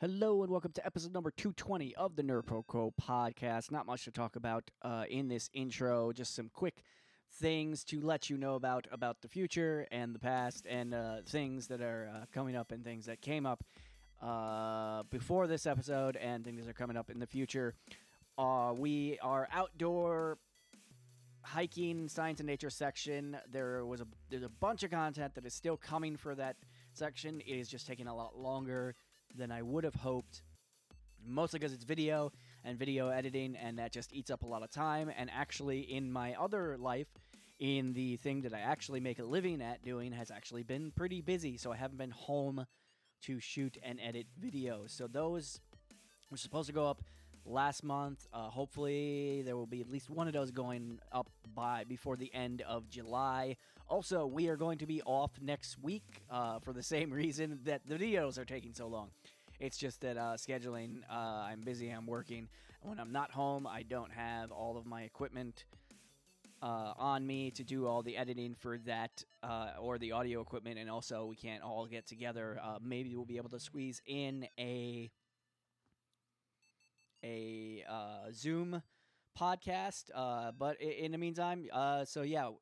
Hello and welcome to episode number 220 of the Nerd Pro Quo podcast. Not much to talk about uh, in this intro, just some quick things to let you know about about the future and the past and uh, things that are uh, coming up and things that came up uh, before this episode and things that are coming up in the future. Uh, we are outdoor hiking science and nature section. There was a there's a bunch of content that is still coming for that section. It is just taking a lot longer than I would have hoped. Mostly because it's video and video editing, and that just eats up a lot of time. And actually, in my other life, in the thing that I actually make a living at doing, has actually been pretty busy. So I haven't been home to shoot and edit videos. So those were supposed to go up last month. Uh, hopefully, there will be at least one of those going up by before the end of July. Also, we are going to be off next week uh, for the same reason that the videos are taking so long. It's just that uh, scheduling, uh, I'm busy, I'm working. When I'm not home, I don't have all of my equipment uh, on me to do all the editing for that uh, or the audio equipment, and also we can't all get together. Uh, maybe we'll be able to squeeze in a a uh, Zoom podcast. Uh, but in the meantime, uh, so yeah, uh,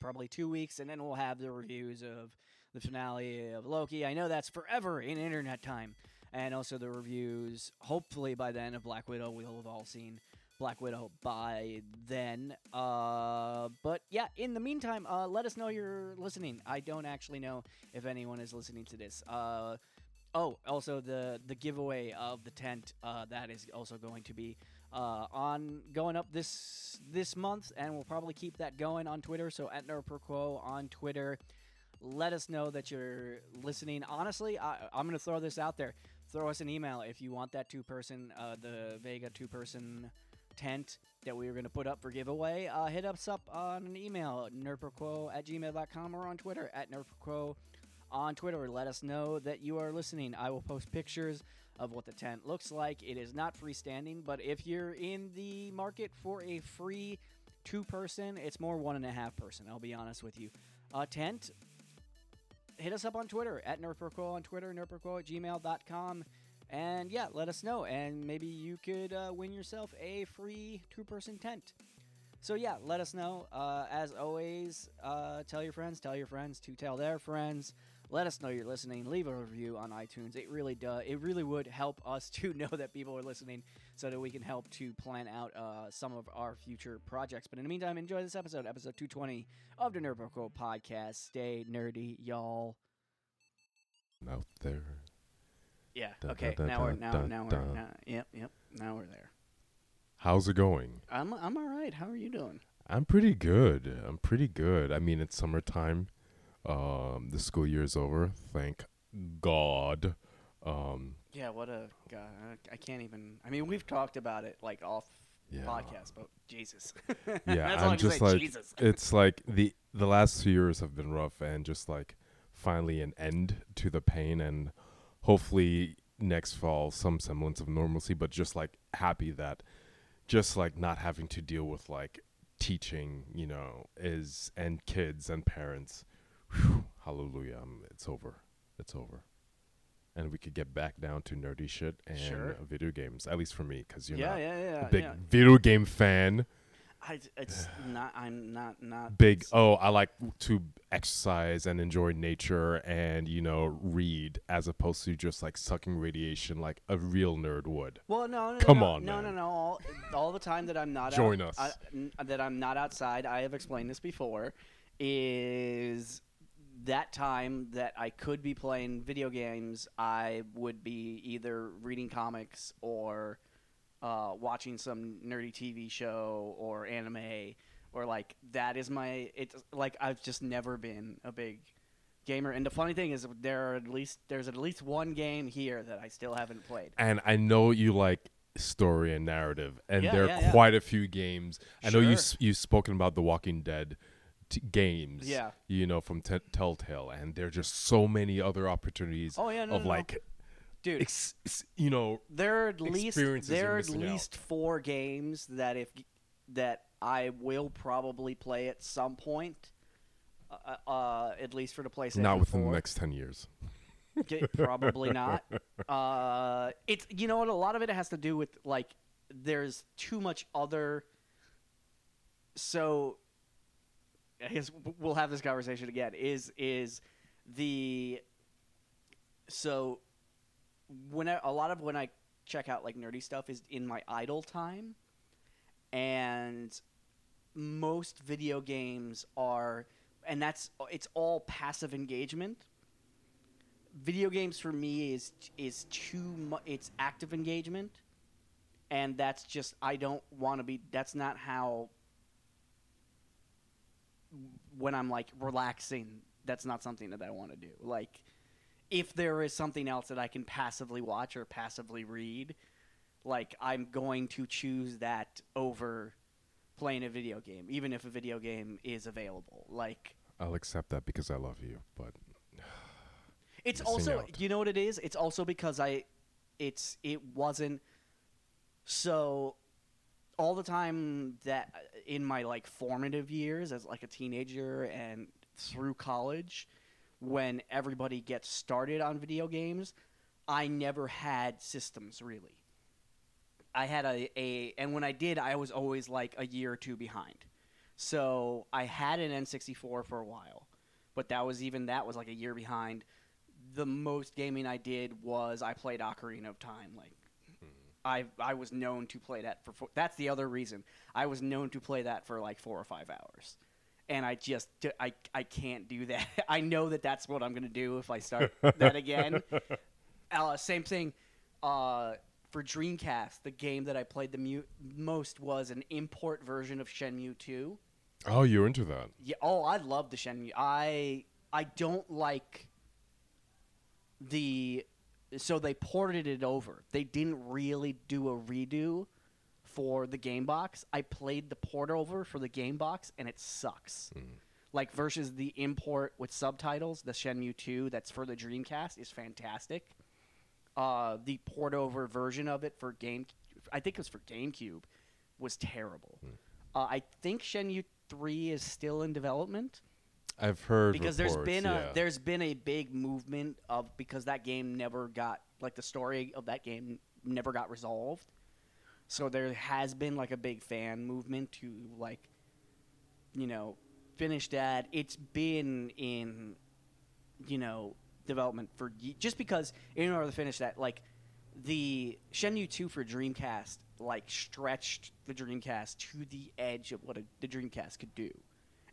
probably two weeks, and then we'll have the reviews of the finale of Loki. I know that's forever in internet time, and also the reviews. Hopefully by then of Black Widow, we'll have all seen Black Widow by then. Uh, but yeah, in the meantime, uh, let us know you're listening. I don't actually know if anyone is listening to this. Uh, oh, also the the giveaway of the tent uh, that is also going to be uh, on going up this this month, and we'll probably keep that going on Twitter. So at NerdProQuo on Twitter, let us know that you're listening. Honestly, I, I'm going to throw this out there. Throw us an email if you want that two person, uh, the Vega two person tent that we were going to put up for giveaway. Uh, hit us up on an email, nerdproquo at gmail.com or on Twitter at nerdproquo on Twitter. Let us know that you are listening. I will post pictures of what the tent looks like. It is not freestanding, but if you're in the market for a free two person, it's more one and a half person. I'll be honest with you. Uh, tent, hit us up on Twitter at nerdproquo on Twitter, nerdproquo at gmail.com. And yeah, let us know. And maybe you could uh, win yourself a free two person tent. So yeah, let us know. Uh, as always, uh, tell your friends, tell your friends to tell their friends. Let us know you're listening. Leave a review on iTunes. It really does. It really would help us to know that people are listening, so that we can help to plan out uh, some of our future projects. But in the meantime, enjoy this episode, episode 220 of the Nerd Podcast. Stay nerdy, y'all. out there. Yeah. Dun, Okay. dun, now dun, we're now now we're now, yep yep now we're there. How's it going? I'm I'm all right. How are you doing? I'm pretty good. I'm pretty good. I mean, it's summertime. Um, the school year is over. Thank God. Um, Yeah. What a God. I, can't even. I mean, we've talked about it like off yeah. podcast, but Jesus. Yeah, That's I'm just like Jesus. it's like the the last few years have been rough, and just like finally an end to the pain, and hopefully next fall some semblance of normalcy. But just like happy that just like not having to deal with like teaching, you know, is and kids and parents. Whew, hallelujah, um, it's over. It's over. And we could get back down to nerdy shit and Sure. video games, at least for me, because you're yeah, not yeah, yeah, a big video game fan. I, it's not. I'm not. Not big oh i like to exercise and enjoy nature and you know read as opposed to just like sucking radiation like a real nerd would Well, no, no, Come no, on, no, man. no, no. All, all the time that I'm not Join out, us. I- that I'm not outside. I have explained this before. Is that time that I could be playing video games? I would be either reading comics or uh, watching some nerdy TV show or anime or like that is my. It's like I've just never been a big gamer. And the funny thing is, there are at least there's at least one game here that I still haven't played. and i know you like story and narrative and Yeah, there are yeah, yeah. quite a few games i know you Sure. s- you've spoken about the walking dead t- games Yeah. you know from t- telltale and there are just so many other opportunities Oh yeah, no, of no, no. like dude. ex- s- you know there are at least there you're at missing out. least four games that if that I will probably play at some point. Uh, uh, at least for the PlayStation. not within 4. the next 10 years probably not. Uh, it's you know what a lot of it has to do with like there's too much other so I guess we'll have this conversation again is is the so when I, a lot of when I check out like nerdy stuff is in my idle time and most video games are and that's it's all passive engagement. Video games for me is is too much it's active engagement and that's just i don't want to be that's not how when i'm like relaxing that's not something that i want to do like if there is something else that i can passively watch or passively read like i'm going to choose that over playing a video game even if a video game is available like I'll accept that because I love you, but It's also out. you know what it is? It's also because I it's it wasn't so all the time that in my like formative years as like a teenager and through college when everybody gets started on video games, I never had systems really. I had a, a and when I did, I was always like a year or two behind. So I had an N64 for a while, but that was even that was like a year behind. The most gaming I did was I played Ocarina of Time. Like I I was known to play that for four, that's the other reason I was known to play that for like four or five hours, and I just I I can't do that. I know that that's what I'm gonna do if I start that again. Uh, same thing. Uh, for Dreamcast, the game that I played the mu- most was an import version of Shenmue 2. oh, you're into that. Yeah. Oh, I love the Shenmue. I I don't like the so they ported it over. They didn't really do a redo for the game box. I played the port over for the game box and it sucks. Like versus the import with subtitles, the Shenmue 2 that's for the Dreamcast is fantastic. Uh, the port over version of it for game I think it was for GameCube was terrible. Uh, I think Shenmue 3 is still in development I've heard because there's reports, been yeah. a there's been a big movement of because that game never got like the story of that game never got resolved. So there has been like a big fan movement to like you know finish that. It's been in you know development for ye- just because in order to finish that like the Shenmue 2 for Dreamcast like stretched the Dreamcast to the edge of what a, the Dreamcast could do.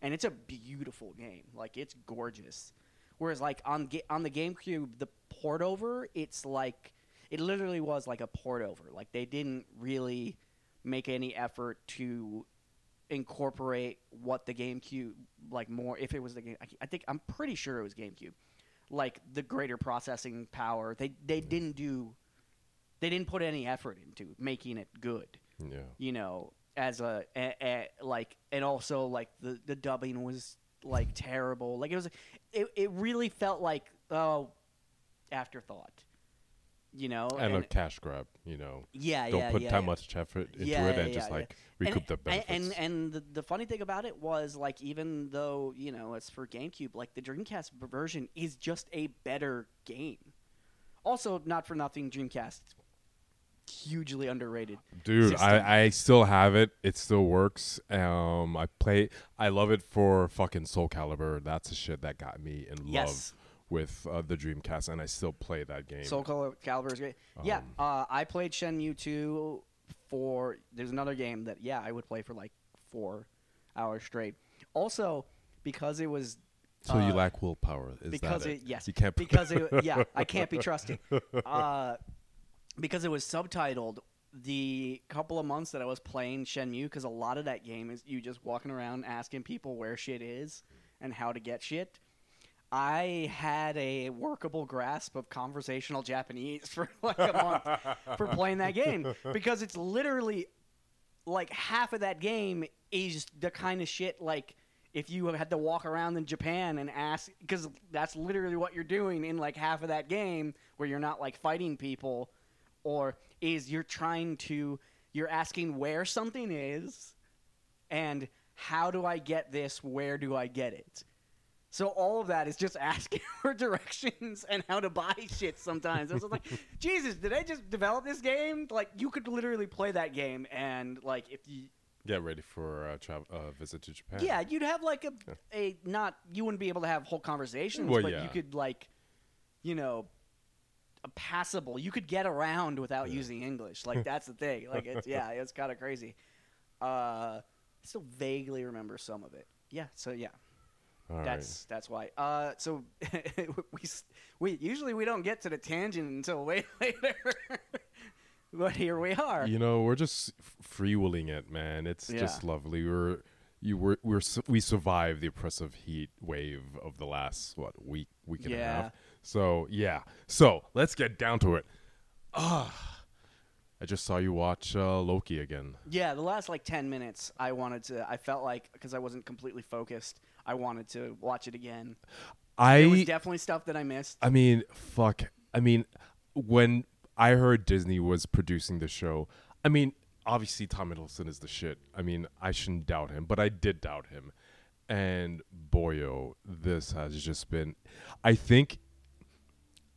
And it's a beautiful game. Like it's gorgeous. Whereas like on ga- on the GameCube the port over it's like it literally was like a port over. Like they didn't really make any effort to incorporate what the GameCube like more if it was the game I, I think I'm pretty sure it was GameCube. Like the greater processing power. They they didn't do they didn't put any effort into making it good yeah. you know as a, a, a like and also like the the dubbing was like terrible like it was it, it really felt like oh afterthought you know And, a cash grab, you know. yeah Don't yeah put yeah, that yeah. much effort into Yeah, it yeah, and just yeah, like And- recoup the and, benefits. and and the, the funny thing about it was like even though you know it's for GameCube, like the Dreamcast version is just a better game. Also, not for nothing, Dreamcast hugely underrated. Dude, system. I, I still have it. It still works. Um, I play. I love it for fucking Soul Calibur. That's the shit that got me in Yes. love with uh, the Dreamcast, and I still play that game. Soul Cal- Calibur is great. yeah, Um, uh, I played Shenmue 2 for. There's another game that yeah I would play for like four hours straight. Also, because it was so you uh, lack willpower. Is because that it, yes You can't. because it yeah I can't be trusted. Uh, because it was subtitled. The couple of months that I was playing Shenmue, because a lot of that game is you just walking around asking people where shit is and how to get shit. I had a workable grasp of conversational Japanese for like a month for playing that game because it's literally like half of that game is the kind of shit like if you had to walk around in Japan and ask because that's literally what you're doing in like half of that game where you're not like fighting people or is you're trying to you're asking where something is and how do I get this where do I get it So all of that is just asking for directions and how to buy shit sometimes. I was like, Jesus, did I just develop this game? Like you could literally play that game and like if you Get ready for a tra- uh, visit to Japan. Yeah, you'd have like a a not you wouldn't be able to have whole conversations, Well, but yeah. you could like you know passable. You could get around without Yeah. using English. Like that's the thing. Like it's yeah, it's kind of crazy. Uh I still vaguely remember some of it. Yeah, so yeah. All right. That's that's why. Uh, so we we usually we don't get to the tangent until way later, but here we are. You know, we're just freewheeling it, man. It's just lovely. We're you were we're we survived the oppressive heat wave of the last what week week and a half. So yeah. So let's get down to it. Ah, I just saw you watch uh, Loki again. Yeah, the last like ten minutes, I wanted to. I felt like because I wasn't completely focused, I wanted to watch it again. There was I definitely stuff that I missed. I mean, fuck. I mean, when I heard Disney was producing the show, I mean, obviously Tom Hiddleston is the shit. I mean, I shouldn't doubt him, but I did doubt him. And boyo, this has just been. I think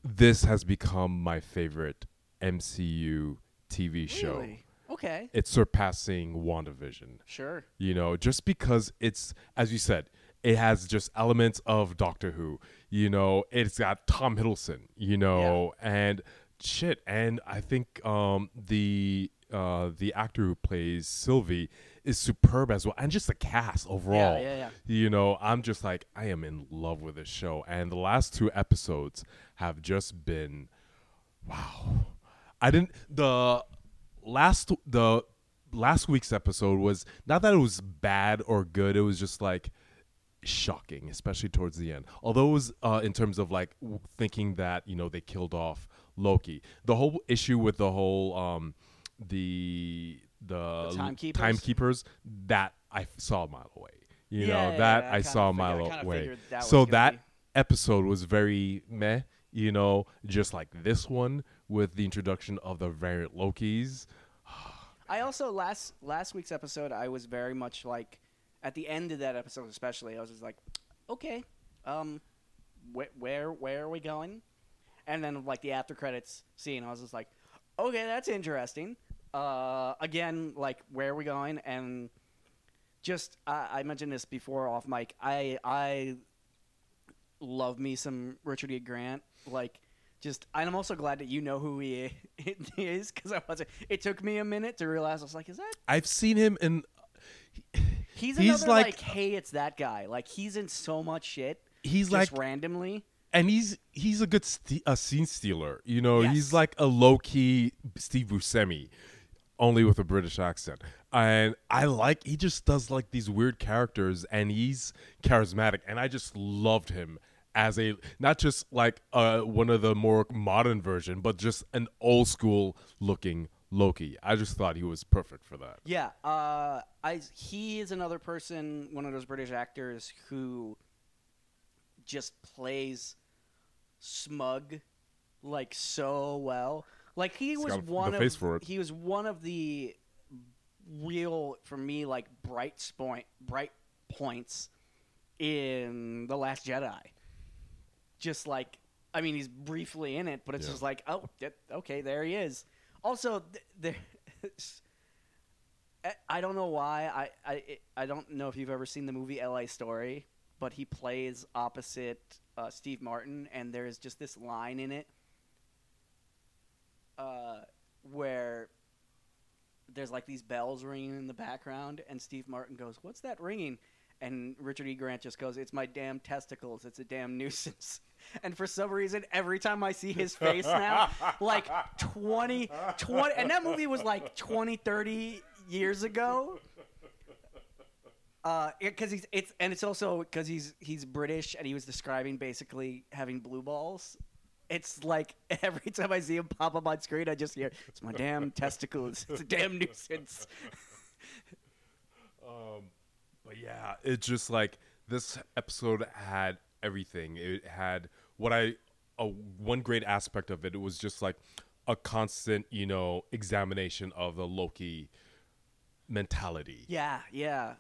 this has become my favorite MCU TV show. Really? Okay. It's surpassing WandaVision Sure. you know just because it's as you said it has just elements of doctor who you know it's got tom hiddleston you know and shit and i think um the uh the actor who plays sylvie is superb as well and just the cast overall yeah, yeah. yeah. you know i'm just like i am in love with this show and the last two episodes have just been wow i didn't the last the last week's episode was not that it was bad or good it was just like shocking especially towards the end although it was uh, in terms of like w- thinking that you know they killed off loki the whole issue with the whole um the the, The timekeepers? timekeepers that i saw a mile away you Yeah, know yeah, that yeah, I i saw a mile kinda away that so that be- episode was very meh you know just like this one with the introduction of the variant lokis I also last last week's episode, I was very much like, at the end of that episode, especially, I was just like, okay, um, wh- where where are we going? And then like the after credits scene, I was just like, okay, that's interesting. Uh, again, like where are we going? And just I I mentioned this before off mic. I I love me some Richard E. Grant. Like, just and I'm also glad that you know who he is because I wasn't. It took me a minute to realize. I was like, is that I've seen him in. he's, He's like, like- hey, it's that guy. Like he's in so much shit. He's just like, randomly. and he's he's a good st- a scene stealer. You know, Yes. he's like a low key Steve Buscemi, only with a British accent. And I like he just does like these weird characters, and he's charismatic. And I just loved him as a not just like uh one of the more modern version, but just an old school looking Loki. I just thought he was perfect for that. Yeah, uh, I he is another person, one of those British actors who just plays smug like so well. Like he He's was got the one face of for it. he was one of the real for me like bright point bright points in the Last Jedi. Just like I mean, he's briefly in it, but it's Yeah. just like, oh, okay, there he is. Also, th- there. I- I don't know why. I, I I don't know if you've ever seen the movie L.A. Story, but he plays opposite uh, Steve Martin, and there's just this line in it uh, where there's like these bells ringing in the background, and Steve Martin goes, "What's that ringing?" And Richard E. Grant just goes, "It's my damn testicles. It's a damn nuisance." And for some reason, every time I see his face now, like 20, 20, and that movie was like 20, 30 years ago. Uh, because he's it's and it's also because he's he's British and he was describing basically having blue balls. It's like every time I see him pop up on screen, I just hear it's my damn testicles. It's a damn nuisance. Um, but yeah, it's just like this episode had everything. It had what I a one great aspect of it. It was just like a constant, you know, examination of the Loki mentality. Yeah, yeah.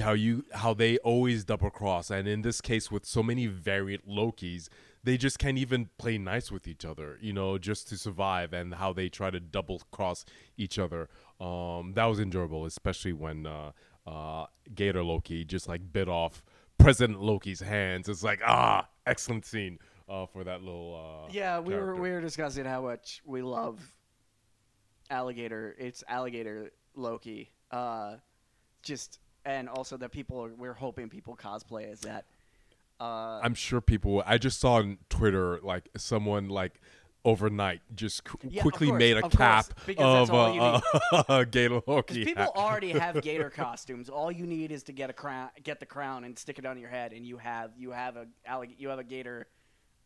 how you how they always double cross, and in this case with so many variant Lokis, they just can't even play nice with each other, you know, just to survive, and how they try to double cross each other. Um, that was enjoyable, especially when uh, uh, Gator Loki just like bit off President Loki's hands. It's like ah, excellent scene uh, for that little. Uh, Yeah, we were we were discussing how much we love alligator. It's alligator Loki. Uh, just and also that people are, we're hoping people cosplay as that. Uh, I'm sure people. I just saw on Twitter like someone like overnight just qu- Yeah, quickly course, made a of course, cap that's of uh, uh, Gator Loki. People hat. already have gator costumes. All you need is to get a crown, get the crown, and stick it on your head, and you have you have a you have a gator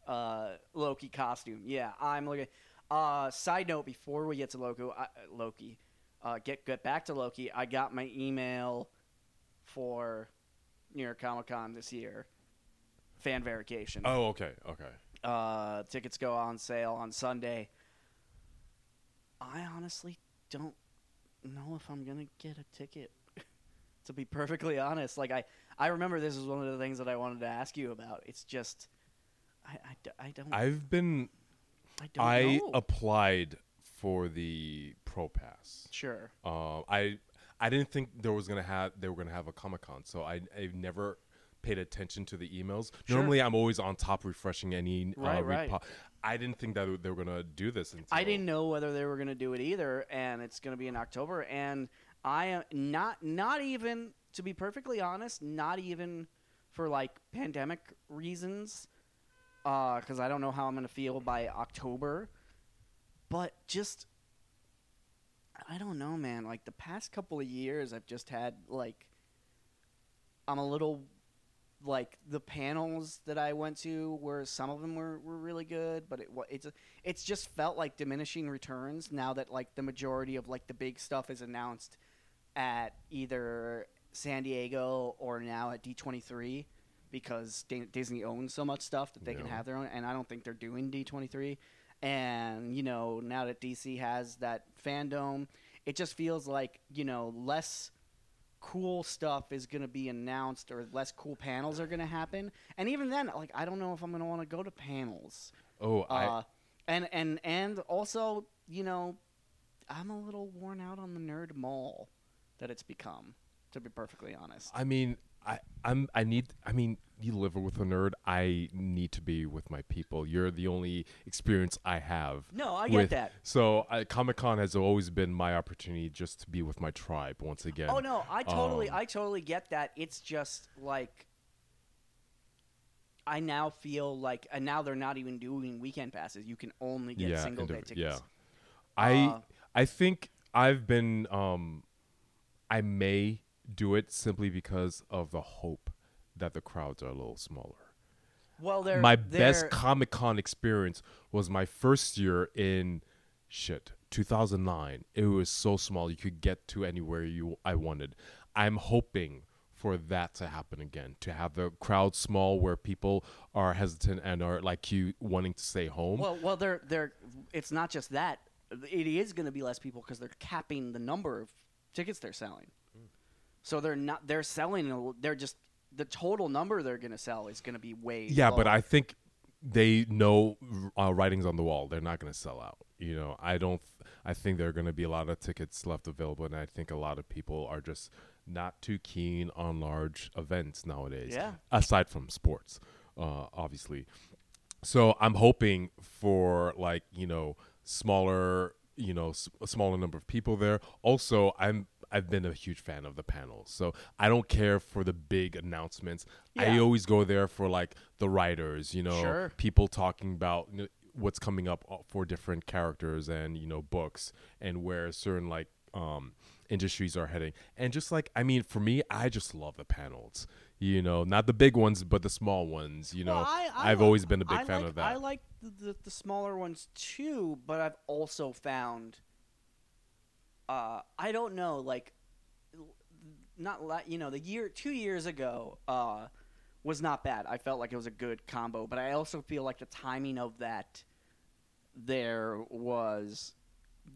uh, Loki costume. Yeah, I'm looking. Uh, side note: Before we get to Loki, uh, Loki, uh, get get back to Loki. I got my email for New York Comic Con this year. Fan verification. Oh, okay, okay. Uh, tickets go on sale on Sunday. I honestly don't know if I'm gonna get a ticket. to be perfectly honest, like I, I remember this is one of the things that I wanted to ask you about. It's just, I, I don't, I, I've been. I don't I applied for the Pro Pass. sure. Um, I I didn't think there was gonna have they were gonna have a Comic Con, so I I've never paid attention to the emails. Sure. Normally, I'm always on top refreshing any. Right, uh, right. repo- I didn't think that they were gonna do this. Until, I didn't know whether they were gonna do it either, and it's gonna be in October. And I am not, not even to be perfectly honest, not even for like pandemic reasons, because I don't know how I'm gonna feel by October. But just, I don't know, man. Like the past couple of years, I've just had like, I'm a little like the panels that I went to were some of them were, were really good, but it it's it's just felt like diminishing returns now that like the majority of like the big stuff is announced at either San Diego or now at D23 because Di- Disney owns so much stuff that they can have their own and I don't think they're doing D23 and you know now that DC has that fandom it just feels like you know less cool stuff is going to be announced or less cool panels are going to happen and even then like I don't know if I'm going to want to go to panels Oh, I uh, and and and also, you know, I'm a little worn out on the nerd mall that it's become. To be perfectly honest, I mean, I I'm I need. I mean, you live with a nerd. I need to be with my people. You're the only experience I have. no, I get with- that. So uh, Comic Con has always been my opportunity just to be with my tribe once again. Oh no, I totally, um, I totally get that. It's just like I now feel like, and now they're not even doing weekend passes. You can only get Yeah, single day tickets. yeah. I Uh, I think I've been um I may do it simply because of the hope that the crowds are a little smaller. Well, they're my they're, best Comic Con experience was my first year in shit 2009. It was so small you could get to anywhere you I wanted. I'm hoping for that to happen again to have the crowd small where people are hesitant and are like you wanting to stay home. Well, well, they're they're. It's not just that. It is going to be less people because they're capping the number of tickets they're selling. So they're not. They're selling. They're just the total number they're going to sell is going to be way. Yeah, but. I think they know uh, writings on the wall. They're not going to sell out. You know, I don't. I think there are going to be a lot of tickets left available, and I think a lot of people are just not too keen on large events nowadays. Yeah. Aside from sports, uh, obviously. So I'm hoping for like you know smaller, you know, s- a smaller number of people there. Also, I'm I've been a huge fan of the panels, so I don't care for the big announcements. I always go there for like the writers, you know, Sure. people talking about you know, what's coming up uh, for different characters and you know books and where certain like um industries are heading. And just like I mean, for me, I just love the panels. You know, not the big ones, but the small ones. You know, Well, I, I have like- always been a big I fan like- of that. I like the, the smaller ones too, but I've also found. Uh, I don't know, like, not la- you know the year two years ago uh, was not bad. I felt like it was a good combo, but I also feel like the timing of that there was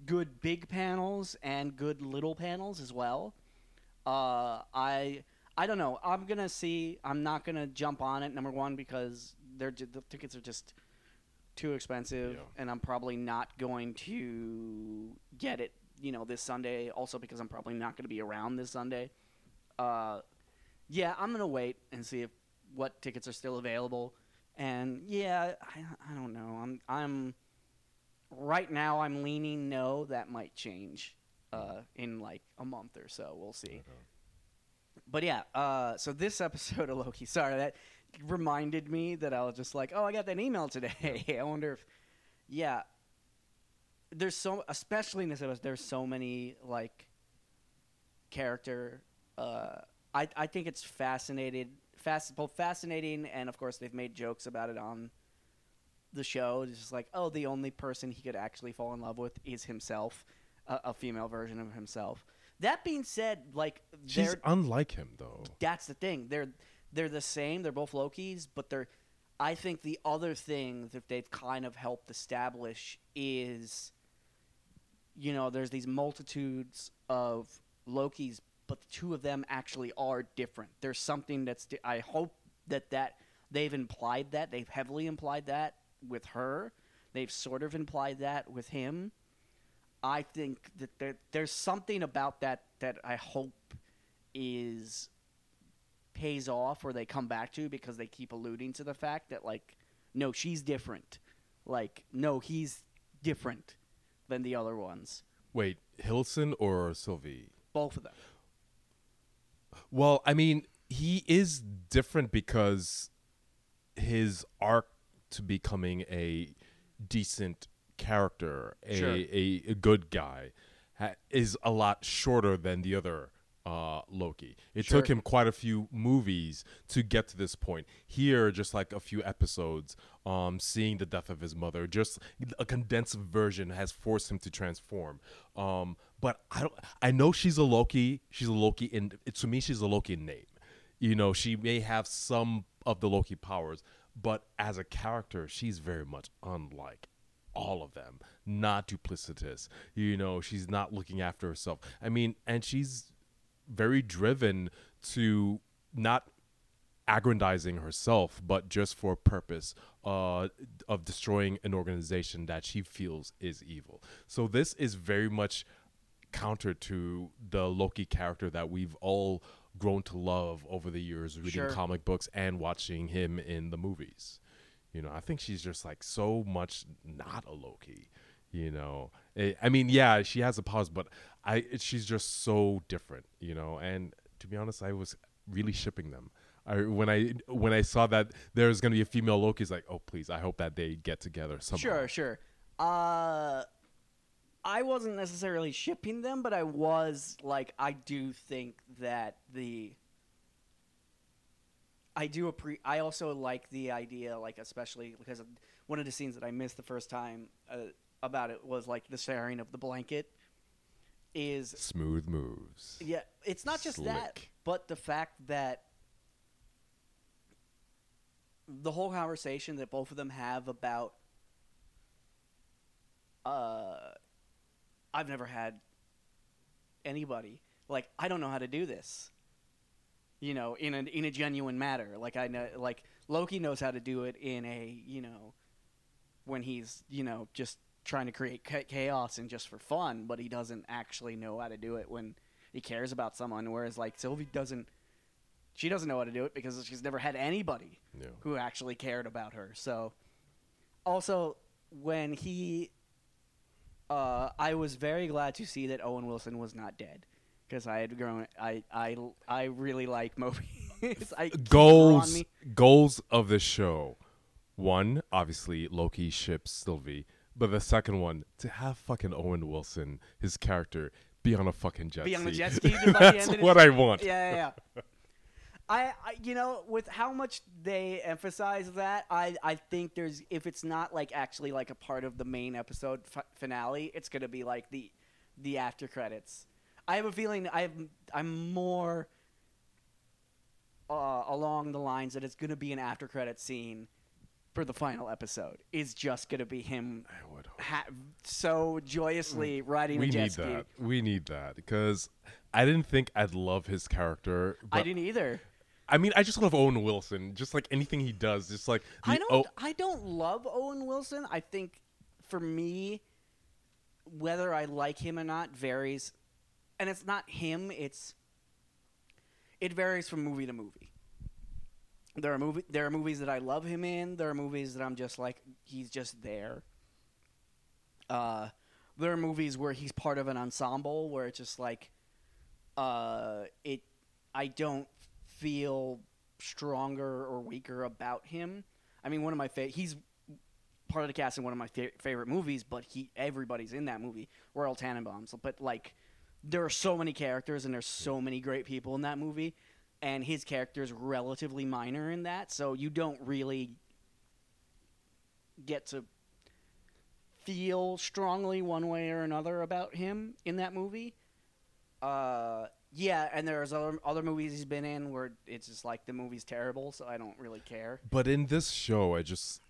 good big panels and good little panels as well. Uh, I I don't know. I'm gonna see. I'm not gonna jump on it. Number one because they're the tickets are just too expensive, Yeah. and I'm probably not going to get it. You know, this Sunday. Also because I'm probably not gonna be around this Sunday. Uh, yeah, I'm gonna wait and see if what tickets are still available. And yeah, I, I don't know. I'm I'm right now. I'm leaning no. That might change uh, in like a month or so. We'll see. But yeah, uh, so this episode of Loki, sorry, that reminded me that I was just like, oh, I got that email today. I wonder if, yeah, there's so, especially in this episode, there's so many like character. Uh, I I think it's fascinated, fast, both fascinating, and of course they've made jokes about it on the show. It's just like, oh, the only person he could actually fall in love with is himself, a, a female version of himself. That being said, like She's unlike him though. that's the thing. They're they're the same. They're both Lokis, but they're. I think the other thing that they've kind of helped establish is, you know, there's these multitudes of Lokis, but the two of them actually are different. There's something that's. Di- I hope that that they've implied that they've heavily implied that with her. They've sort of implied that with him. I think that there, there's something about that that I hope is pays off or they come back to because they keep alluding to the fact that like no she's different like no he's different than the other ones Wait, Hilson or Sylvie? both of them Well, I mean, he is different because his arc to becoming a decent character, a Sure. a, a good guy, ha- is a lot shorter than the other uh, Loki. It Sure. took him quite a few movies to get to this point. Here, just like a few episodes, um, seeing the death of his mother, just a condensed version has forced him to transform. Um, but I don't. I know she's a Loki. She's a Loki in. To me, she's a Loki name. You know, she may have some of the Loki powers, but as a character, she's very much unlike all of them. Not duplicitous. You know, she's not looking after herself. I mean, and she's very driven to not aggrandizing herself, but just for purpose uh, of destroying an organization that she feels is evil. So this is very much counter to the Loki character that we've all grown to love over the years, reading Sure. comic books and watching him in the movies. You know, I think she's just like so much not a Loki. You know, I mean, yeah, she has a pause, but I she's just so different. You know, and to be honest, I was really shipping them. I when I when I saw that there's gonna be a female Loki, it's like, oh please, I hope that they get together somehow. sure sure uh i wasn't necessarily shipping them but i was like i do think that the i do appre- i also like the idea like especially because one of the scenes that i missed the first time uh, about it was like the sharing of the blanket is Smooth moves. Yeah, it's not just that, but the fact that the whole conversation that both of them have about uh I've never had anybody like I don't know how to do this. You know, in a in a genuine matter. Like I know like Loki knows how to do it in a, you know, when he's, you know, just trying to create chaos and just for fun, but he doesn't actually know how to do it when he cares about someone. Whereas like Sylvie doesn't, she doesn't know how to do it because she's never had anybody Yeah. who actually cared about her. So, also when he, uh, I was very glad to see that Owen Wilson was not dead because I had grown. I I I really like Mobius. I keep her on goals goals of the show. One, obviously Loki ships Sylvie, but the second one to have fucking Owen Wilson, his character, be on a fucking jet Be on the ski. jet ski That's what I want. Yeah, yeah, yeah. I, I, you know, with how much they emphasize that, I, I think there's if it's not like actually like a part of the main episode f- finale, it's gonna be like the, the after credits. I have a feeling I'm I'm more uh, along the lines that it's gonna be an after credit scene for the final episode is just going to be him ha- so joyously riding Mm. We a jet need ski. that. We need that because I didn't think I'd love his character. But I didn't either. I mean, I just love Owen Wilson. Just like anything he does, just like I don't. I don't love Owen Wilson. I think for me, whether I like him or not varies, and it's not him. It's it varies from movie to movie. There are movie. There are movies that I love him in. There are movies that I'm just like he's just there. Uh, there are movies where he's part of an ensemble where it's just like, uh, it. I don't feel stronger or weaker about him. I mean, one of my fa- he's part of the cast in one of my fa- favorite movies, but he everybody's in that movie. Royal Tenenbaums, but like there are so many characters and there's so many great people in that movie, and his character is relatively minor in that, so you don't really get to feel strongly one way or another about him in that movie. Uh, yeah, and there's other other movies he's been in where it's just like the movie's terrible, so I don't really care. But in this show, I just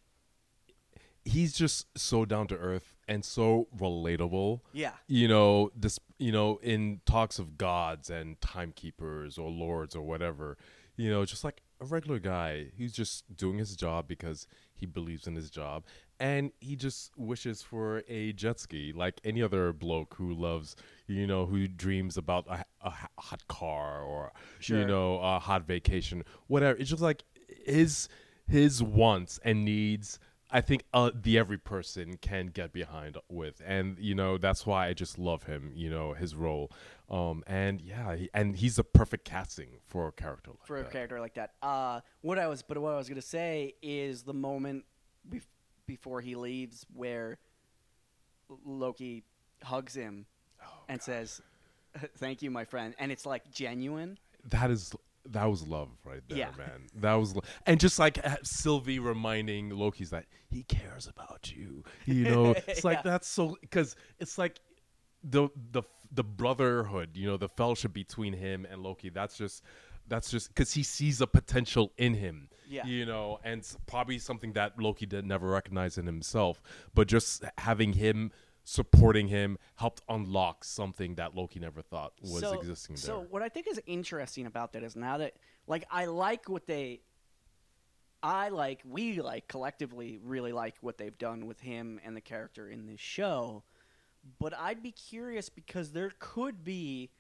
he's just so down to earth and so relatable. Yeah, You know, this you know, in talks of gods and timekeepers or lords or whatever, you know, just like a regular guy who's just doing his job because he believes in his job and he just wishes for a jet ski like any other bloke who loves you know who dreams about a, a hot car or Sure. you know a hot vacation whatever it's just like his his wants and needs i think uh, the every person can get behind with and you know that's why i just love him you know his role um and yeah he, and he's a perfect casting for a character like for a that. character like that. Uh, what I was, but what I was gonna say is the moment bef- before he leaves where Loki hugs him Oh, and says, "Thank you, my friend," and it's like genuine. that is that was love right there, Yeah. man. That was, lo- and just like Sylvie reminding Loki's that he cares about you. You know, it's like Yeah. that's so because it's like the the the brotherhood. You know, the fellowship between him and Loki. That's just that's just because he sees a potential in him. Yeah. You know, and probably something that Loki did never recognize in himself, but just having him supporting him helped unlock something that Loki never thought was so, existing there. So what I think is interesting about that is now that like I like what they I like we like collectively really like what they've done with him and the character in this show. But I'd be curious because there could be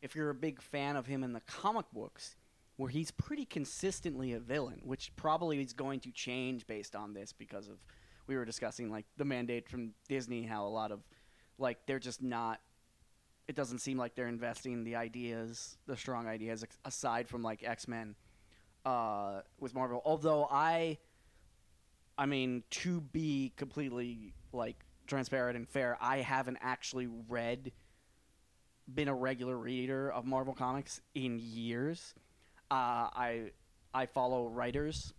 if you're a big fan of him in the comic books where he's pretty consistently a villain, which probably is going to change based on this because of we were discussing like the mandate from Disney how a lot of like they're just not it doesn't seem like they're investing the ideas, the strong ideas, aside from like X Men uh, with Marvel. Although I, I mean, to be completely like transparent and fair, I haven't actually read, been a regular reader of Marvel comics in years. Uh, I I follow writers,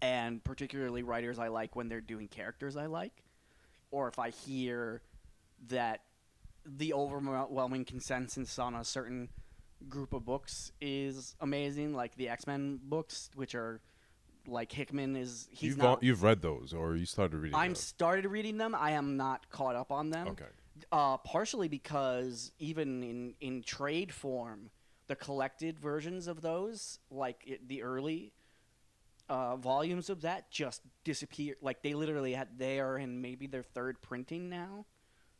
and particularly writers I like when they're doing characters I like, or if I hear that the overwhelming consensus on a certain group of books is amazing, like the X Men books, which are like Hickman is he's you've, not. you've read those or you started reading them? I'm those? started reading them. I am not caught up on them. Okay. Uh, partially because even in in trade form, the collected versions of those, like it, the early uh, volumes of that, just disappeared. Like they literally had, they are in maybe their third printing now.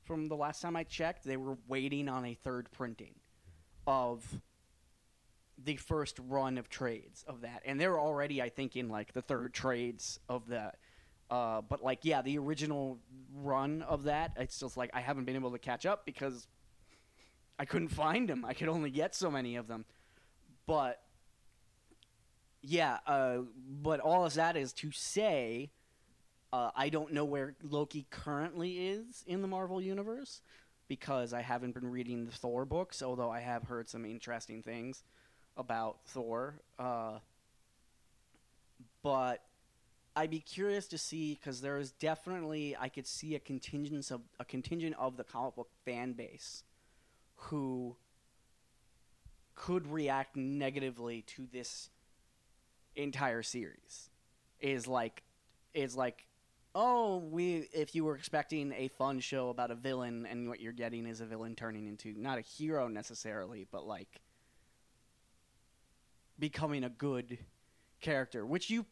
From the last time I checked, they were waiting on a third printing of the first run of trades of that, and they're already, I think, in like the third trades of that. Uh, but like, yeah, the original run of that, it's just like I haven't been able to catch up because I couldn't find them. I could only get so many of them. But yeah, uh, but all of that is to say, uh, I don't know where Loki currently is in the Marvel universe because I haven't been reading the Thor books. Although I have heard some interesting things about Thor. Uh, but I'd be curious to see because there is definitely I could see a contingent of a contingent of the comic book fan base who could react negatively to this entire series is like is like, oh, we if you were expecting a fun show about a villain and what you're getting is a villain turning into not a hero necessarily, but like becoming a good character, which you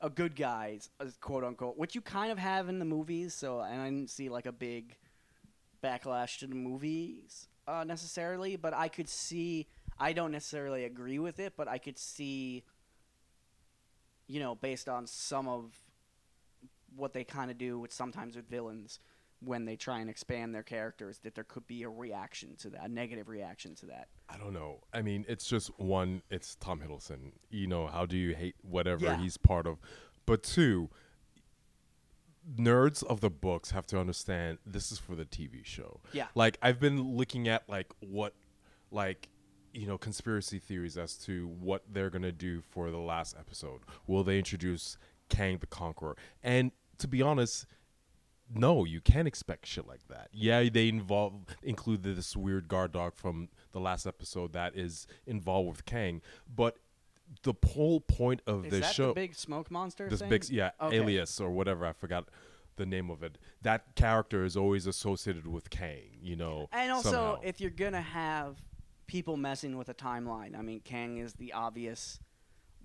a good guy, quote unquote, which you kind of have in the movies. So and I didn't see like a big backlash to the movies uh, necessarily, but I could see. I don't necessarily agree with it, but I could see, you know, based on some of what they kind of do with sometimes with villains when they try and expand their characters, that there could be a reaction to that, a negative reaction to that. I don't know. I mean, it's just one. It's Tom Hiddleston. You know, how do you hate whatever Yeah. he's part of? But two, nerds of the books have to understand this is for the TV show. Yeah. Like I've been looking at like what, like, you know, conspiracy theories as to what they're gonna do for the last episode. Will they introduce Kang the Conqueror? And to be honest, no, you can't expect shit like that. Yeah, they involve include this weird guard dog from the last episode that is involved with Kang, but the whole point of Is this that show, the big smoke monster? this thing? big yeah, Okay. Alioth or whatever I forgot the name of it. That character is always associated with Kang, you know. And also, somehow. if you're gonna have people messing with a timeline, I mean, Kang is the obvious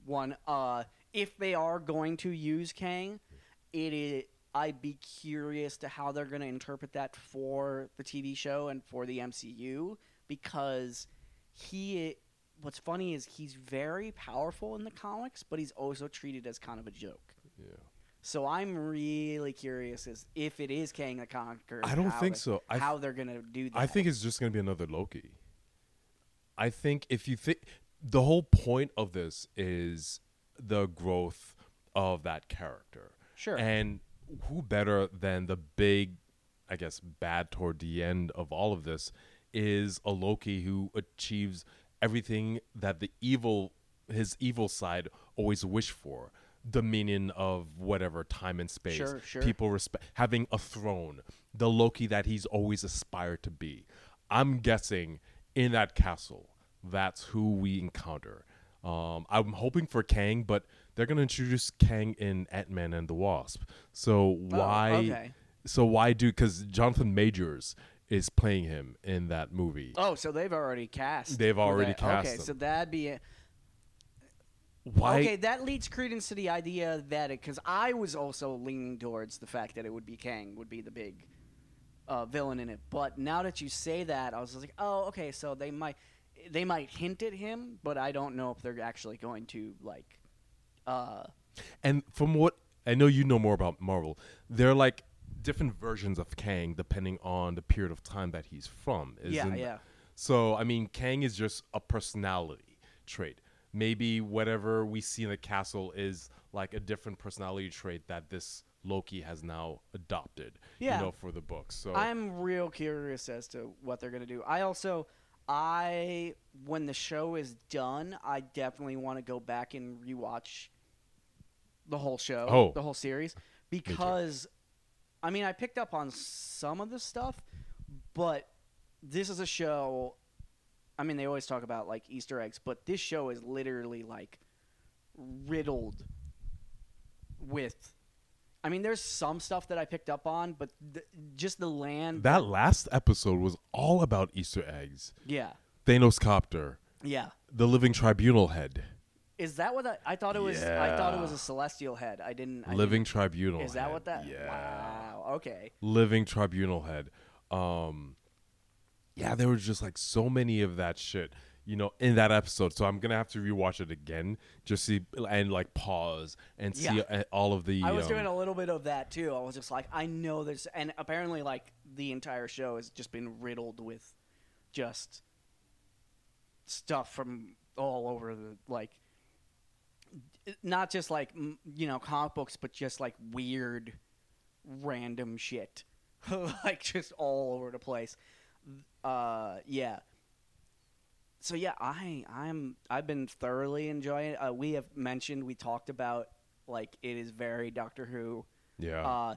one. Uh, if they are going to use Kang, it is. I'd be curious to how they're gonna interpret that for the TV show and for the MCU because he. What's funny is he's very powerful in the comics, but he's also treated as kind of a joke. yeah. So I'm really curious as if it is Kang the Conqueror. I don't think they- so. I how they're gonna do that? I think it's just going to be another Loki. I think if you think the whole point of this is the growth of that character. Sure. And who better than the big, I guess, bad toward the end of all of this is a Loki who achieves everything that the evil, his evil side always wished for. Dominion of whatever time and space. Sure, sure. People respect having a throne. The Loki that he's always aspired to be. I'm guessing in that castle, that's who we encounter. Um, I'm hoping for Kang, but they're gonna introduce Kang in Ant Man and the Wasp. So why? Oh, okay. So why do? Because Jonathan Majors is playing him in that movie. Oh, so they've already cast. They've already that. cast Okay, him. so that'd be it. Why? Okay, that leads credence to the idea that because I was also leaning towards the fact that it would be Kang would be the big uh, villain in it. But now that you say that, I was like, oh, okay, so they might they might hint at him, but I don't know if they're actually going to like. Uh, And from what I know, you know more about Marvel. They're like different versions of Kang depending on the period of time that he's from. yeah, yeah. So I mean, Kang is just a personality trait. Maybe whatever we see in the castle is like a different personality trait that this Loki has now adopted. Yeah. You know, for the books. So I'm real curious as to what they're gonna do. I also, I when the show is done, I definitely want to go back and rewatch the whole show, Oh. the whole series, because, I mean, I picked up on some of the stuff, but this is a show. I mean, they always talk about like Easter eggs, but this show is literally like riddled with. I mean, there's some stuff that I picked up on, but th- just the land. that last episode was all about Easter eggs. yeah, Thanos copter, yeah. the living tribunal head, Is that what I, I thought it was? Yeah. I thought it was a celestial head. I didn't. I living tribunal. Didn't, is that what that? Yeah. Wow. Okay. living tribunal head. Um, yeah, there was just like so many of that shit, you know, in that episode. So I'm gonna have to rewatch it again, just see and like pause and see Yeah. uh, all of the. I was um, doing a little bit of that too. I was just like, I know this, and apparently, like the entire show has just been riddled with just stuff from all over the like, not just like you know comic books, but just like weird, random shit, like just all over the place. Uh, yeah. So yeah, I I'm I've been thoroughly enjoying it. Uh, we have mentioned we talked about like it is very Doctor Who. yeah, Uh,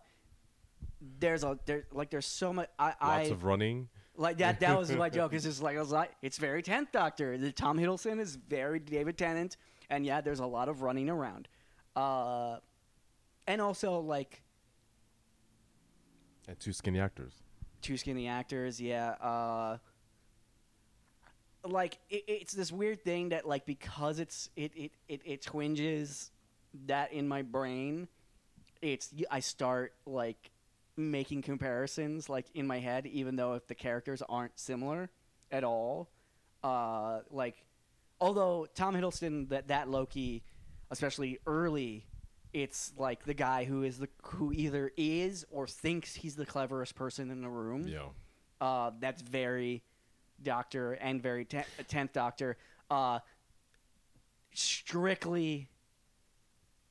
there's a there like there's so much. I lots I of running. like that. That was my joke. It's just like I was like, it's very tenth Doctor. The Tom Hiddleston is very David Tennant, and yeah, there's a lot of running around. Uh, and also like And two skinny actors. two skinny actors. Yeah. Uh, like it, it's this weird thing that like because it's it it it, it twinges that in my brain. It's I start like making comparisons like in my head, even though if the characters aren't similar at all. Uh, like although Tom Hiddleston that that Loki, especially early, it's like the guy who is the who either is or thinks he's the cleverest person in the room. Yeah. Uh, that's very Doctor and very ten- tenth Doctor. Uh, strictly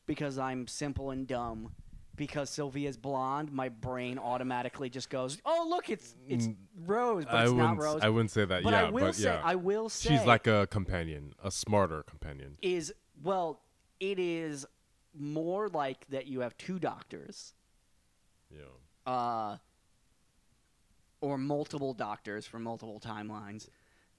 because I'm simple and dumb. Because Sylvie's blonde, my brain automatically just goes, "Oh, look, it's it's Mm, Rose, but I it's not wouldn't. Rose." I wouldn't say that. but yeah, I will but say, yeah, I will say, she's like a companion, a smarter companion. is well, it is more like that. You have two doctors, Yeah. uh, or multiple doctors from multiple timelines.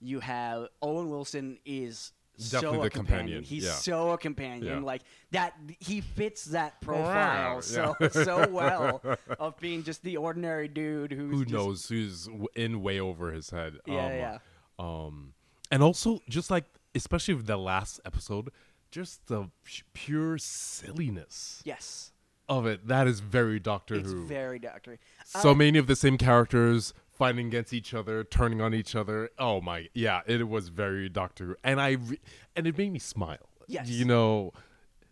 You have Owen Wilson is Definitely so a companion. companion, He's yeah. so a companion. Yeah. Like that, he fits that profile so so well of being just the ordinary dude who's Who just- knows who's in way over his head? Yeah, um, yeah. Um, and also just like especially with the last episode, just the pure silliness Yes, of it. That is very Doctor Who. it's Who. very doctor. so Uh, many of the same characters fighting against each other, turning on each other. Oh my, yeah, it was very Doctor Who, and I re- and it made me smile. Yes. you know,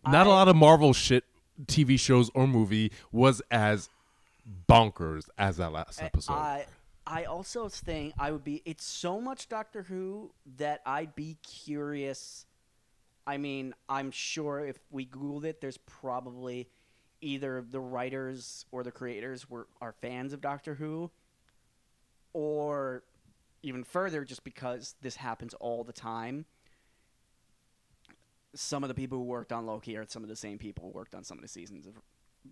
not a I- lot of Marvel shit, TV shows or movie was as bonkers as that last episode. I I also think I would be. It's so much Doctor Who that I'd be curious. I mean, I'm sure if we Googled it, there's probably either the writers or the creators were are fans of Doctor Who, or even further, just because this happens all the time. Some of the people who worked on Loki are some of the same people who worked on some of the seasons of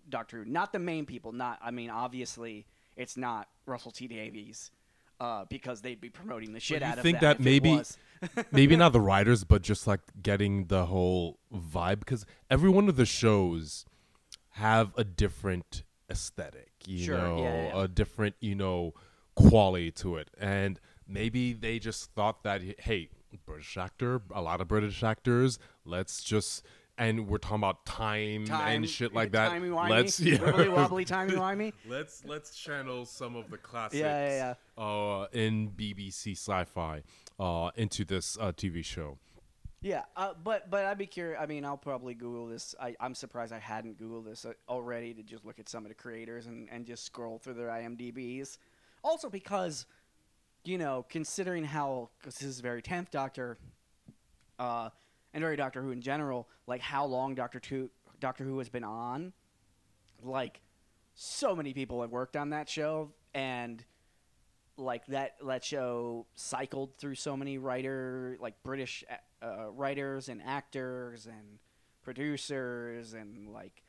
Doctor Who. Not the main people. Not. I mean, obviously, it's not Russell T Davies, uh, because they'd be promoting the shit out of think that. that maybe- maybe not the writers, but just like getting the whole vibe because every one of the shows have a different aesthetic, you Sure, know, yeah, yeah, yeah. a different, you know, quality to it. And maybe they just thought that, hey, British actor, a lot of British actors, let's just, and we're talking about time, Time and shit like that. Let's, wibbly wobbly, timey wimey. Let's let's channel some of the classics yeah, Uh, in BBC sci-fi uh, into this uh, TV show. Yeah, uh, but but I'd be curious. I mean, I'll probably Google this. I, I'm surprised I hadn't Googled this uh, already to just look at some of the creators and, and just scroll through their IMDb's. Also, because you know, considering how cause this is very tenth Doctor, uh, and very Doctor Who in general, like how long Doctor Two Doctor Who has been on, like so many people have worked on that show and like that that show cycled through so many writer like British uh, writers and actors and producers and like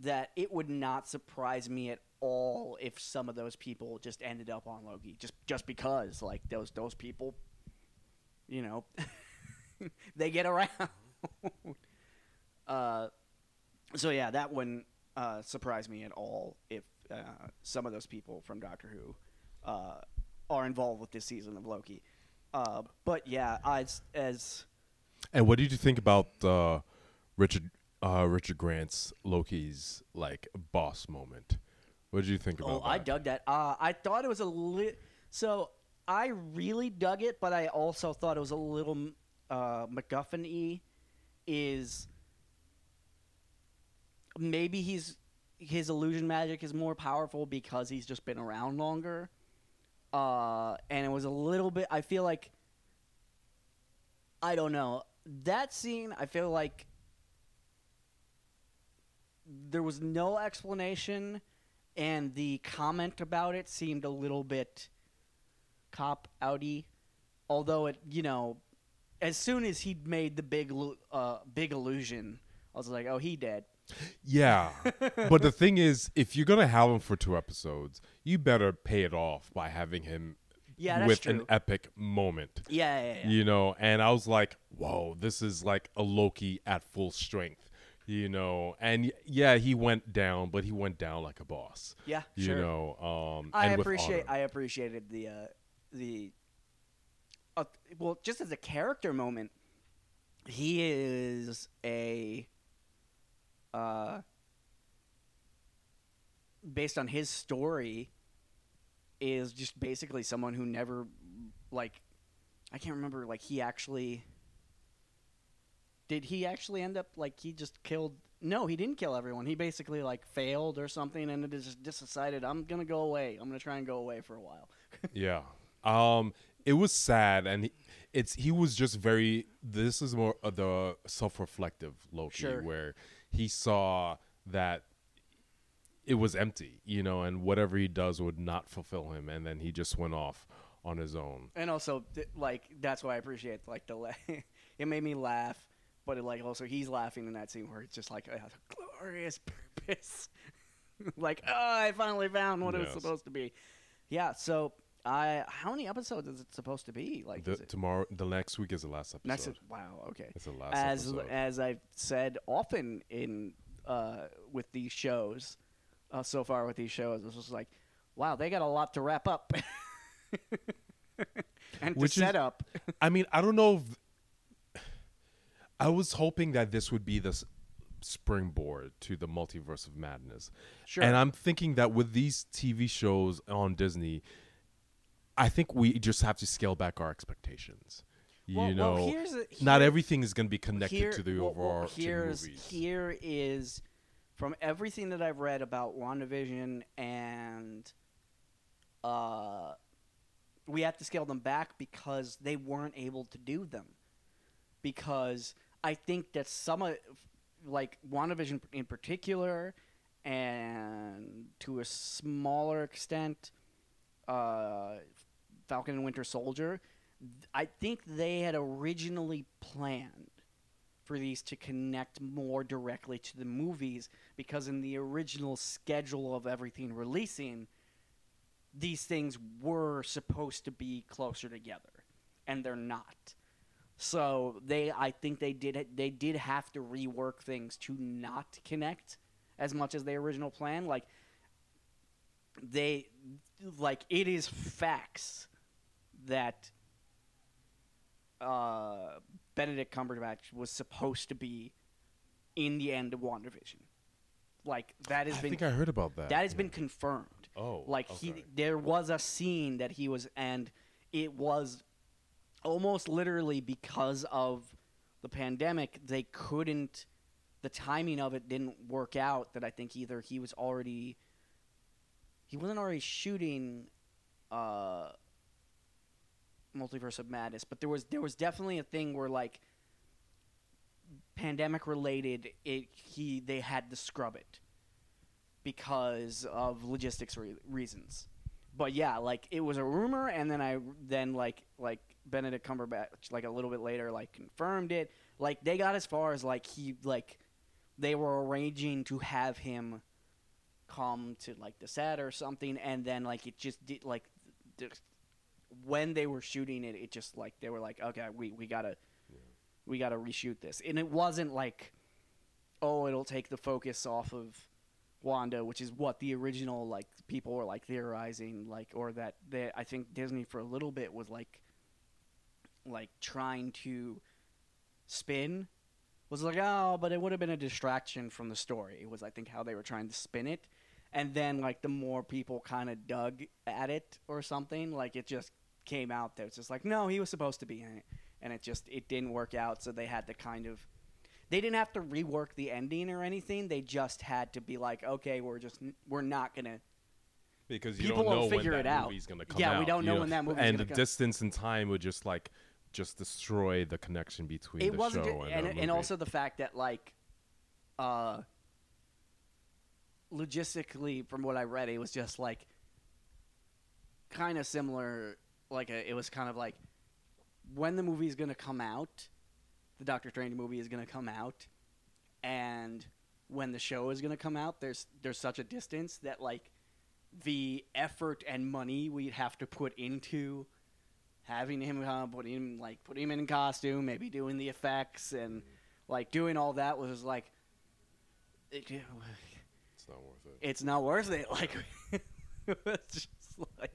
that it would not surprise me at all if some of those people just ended up on Loki just just because like those those people you know they get around. Uh so yeah that wouldn't uh, surprise me at all if uh, some of those people from Doctor Who uh, are involved with this season of Loki. Uh, but yeah, as as And what did you think about uh, Richard uh, Richard Grant's Loki's like boss moment? What did you think about oh, that? I dug that. Uh, I thought it was a li- so I really dug it, but I also thought it was a little uh, MacGuffin-y. Is maybe he's his illusion magic is more powerful because he's just been around longer. Uh, and it was a little bit. I feel like I don't know that scene. I feel like there was no explanation, and the comment about it seemed a little bit cop outy. Although it, you know, as soon as he made the big, uh, big illusion, I was like, oh, he dead. Yeah, but the thing is, if you're gonna have him for two episodes, you better pay it off by having him Yeah, with true. an epic moment. Yeah, yeah, yeah. You know, and I was like, "Whoa, this is like a Loki at full strength." you know, and yeah, he went down, but he went down like a boss. Yeah, You sure. know, um, I appreciate. I appreciated the uh, the. Uh, well, just as a character moment, he is a. Uh, based on his story, is just basically someone who never, like, I can't remember. Like he actually. Did he actually end up like he just killed? No, he didn't kill everyone. He basically like failed or something, and it just just decided I'm gonna go away. I'm gonna try and go away for a while. Yeah. Um it was sad and he, it's he was just very this is more of the self-reflective Loki Sure. where he saw that it was empty, you know, and whatever he does would not fulfill him and then he just went off on his own. And also, th- like that's why I appreciate like the la- it made me laugh, but it, like also he's laughing in that scene where it's just like oh, a glorious purpose, like oh I finally found what it was supposed to be. Yeah. So How many episodes is it supposed to be? Like The, it tomorrow the next week is the last episode. next? Wow. Okay. It's the last as episode. as I've said often in uh, with these shows, uh, so far with these shows, it's just like, wow, they got a lot to wrap up and Which to is- set up. I mean, I don't know if I was hoping that this would be the springboard to the multiverse of madness. Sure. And I'm thinking that with these TV shows on Disney, I think we just have to scale back our expectations. You Well- know, well, here's a- not everything is going to be connected Here- to the well, overall here's, movies. Here is from everything that I've read about WandaVision and uh, we have to scale them back because they weren't able to do them. Because I think that some of, like WandaVision in particular, and to a smaller extent, uh, Falcon and Winter Soldier, I think they had originally planned for these to connect more directly to the movies because in the original schedule of everything releasing, these things were supposed to be closer together, and they're not. So they, I think they did they did have to rework things to not connect as much as the original plan. Like they, like it is facts that uh, Benedict Cumberbatch was supposed to be in the end of WandaVision. Like that has I been I think I heard about that. that has yeah. been confirmed. Oh, like okay. he there was a scene that he was and it was almost literally because of the pandemic they couldn't the timing of it didn't work out that I think either he was already he wasn't already shooting uh multiverse of madness but there was there was definitely a thing where like pandemic related it he they had to scrub it because of logistics re- reasons. But yeah like it was a rumor and then i then like like benedict cumberbatch like a little bit later like confirmed it. Like they got as far as like he like they were arranging to have him come to like the set or something and then like it just did like th- when they were shooting it it just like they were like okay we we gotta we gotta reshoot this. And it wasn't like oh it'll take the focus off of wanda which is what the original like people were like theorizing like or that they i think disney for a little bit was like like trying to spin was like oh but it would have been a distraction from the story it was i think how they were trying to spin it and then like the more people kind of dug at it or something like it just came out that it's just like no he was supposed to be in it and it just it didn't work out so they had to kind of they didn't have to rework the ending or anything they just had to be like okay we're just we're not gonna because you people don't know will figure when it that out. movie's gonna come Yeah, out. we don't you know when that movie's and gonna the come. distance in time would just like just destroy the connection between it the wasn't show ju- and, and, the and movie. also the fact that like uh logistically from what i read it was just like kind of similar like a, it was kind of like when the movie is going to come out the doctor strange movie is going to come out and when the show is going to come out there's there's such a distance that like the effort and money we'd have to put into having him uh, putting him like putting him in costume, maybe doing the effects and like doing all that was like it- It's not worth it. it's not worth it. Like, it's just like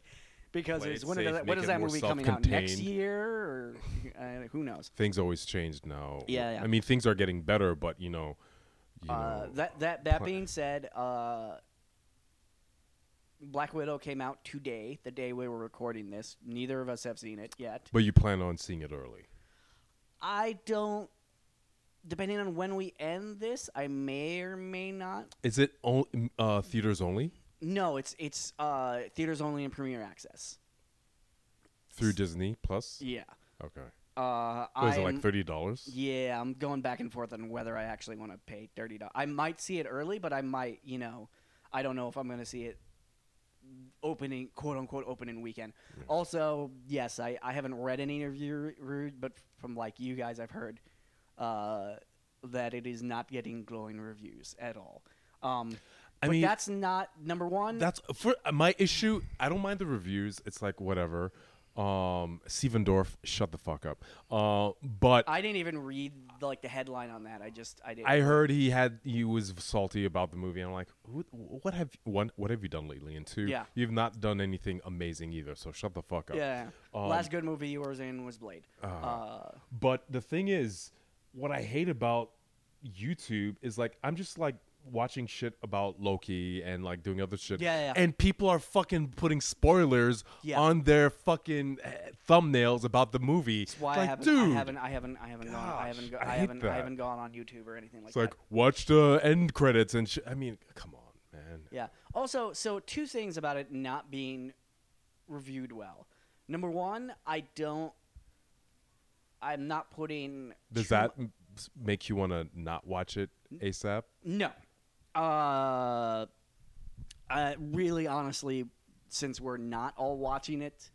because Play it's it when, safe, is that, when make that movie coming out next year or uh, who knows? Things always change now. Yeah, yeah. I mean, things are getting better, but you know, you Uh, know, that that that being said, uh, Black Widow came out today, the day we were recording this. Neither of us have seen it yet. but you plan on seeing it early. I don't. Depending on when we end this, I may or may not. Is it on, uh, theaters only No, it's it's uh, theaters only and premiere access. through Disney Plus? Yeah. Okay. Uh, What is it like thirty dollars? Yeah, I'm going back and forth on whether I actually want to pay thirty dollars. I might see it early, but I might, you know, I don't know if I'm going to see it opening, quote unquote, opening weekend. Also, yes, I, I haven't read any review, re- but from like you guys, I've heard uh, that it is not getting glowing reviews at all. Um, I but mean- that's not number one. That's for uh, my issue. I don't mind the reviews. It's like whatever. Um, Stephen Dorff, shut the fuck up. Uh, but I didn't even read like the headline on that. I just I didn't. I heard he had he was salty about the movie. I'm like, what have one what have you done lately? And two, Yeah. you've not done anything amazing either. So shut the fuck up. yeah. Um, Last good movie you were in was Blade. Uh-huh. Uh, But the thing is, what I hate about YouTube is like I'm just like watching shit about Loki and like doing other shit. Yeah, yeah. And people are fucking putting spoilers Yeah. on their fucking uh, thumbnails about the movie. That's why It's I haven't, dude, I haven't, I haven't, I haven't gone, I haven't, go, I I, haven't, that. I haven't gone on YouTube or anything like it's that. It's like watch the end credits and shit. I mean, come on, man. yeah. Also, so two things about it not being reviewed well. Number one, I don't. I'm not putting. Does too that make you want to not watch it ASAP? No. Uh, uh, really, honestly, since we're not all watching it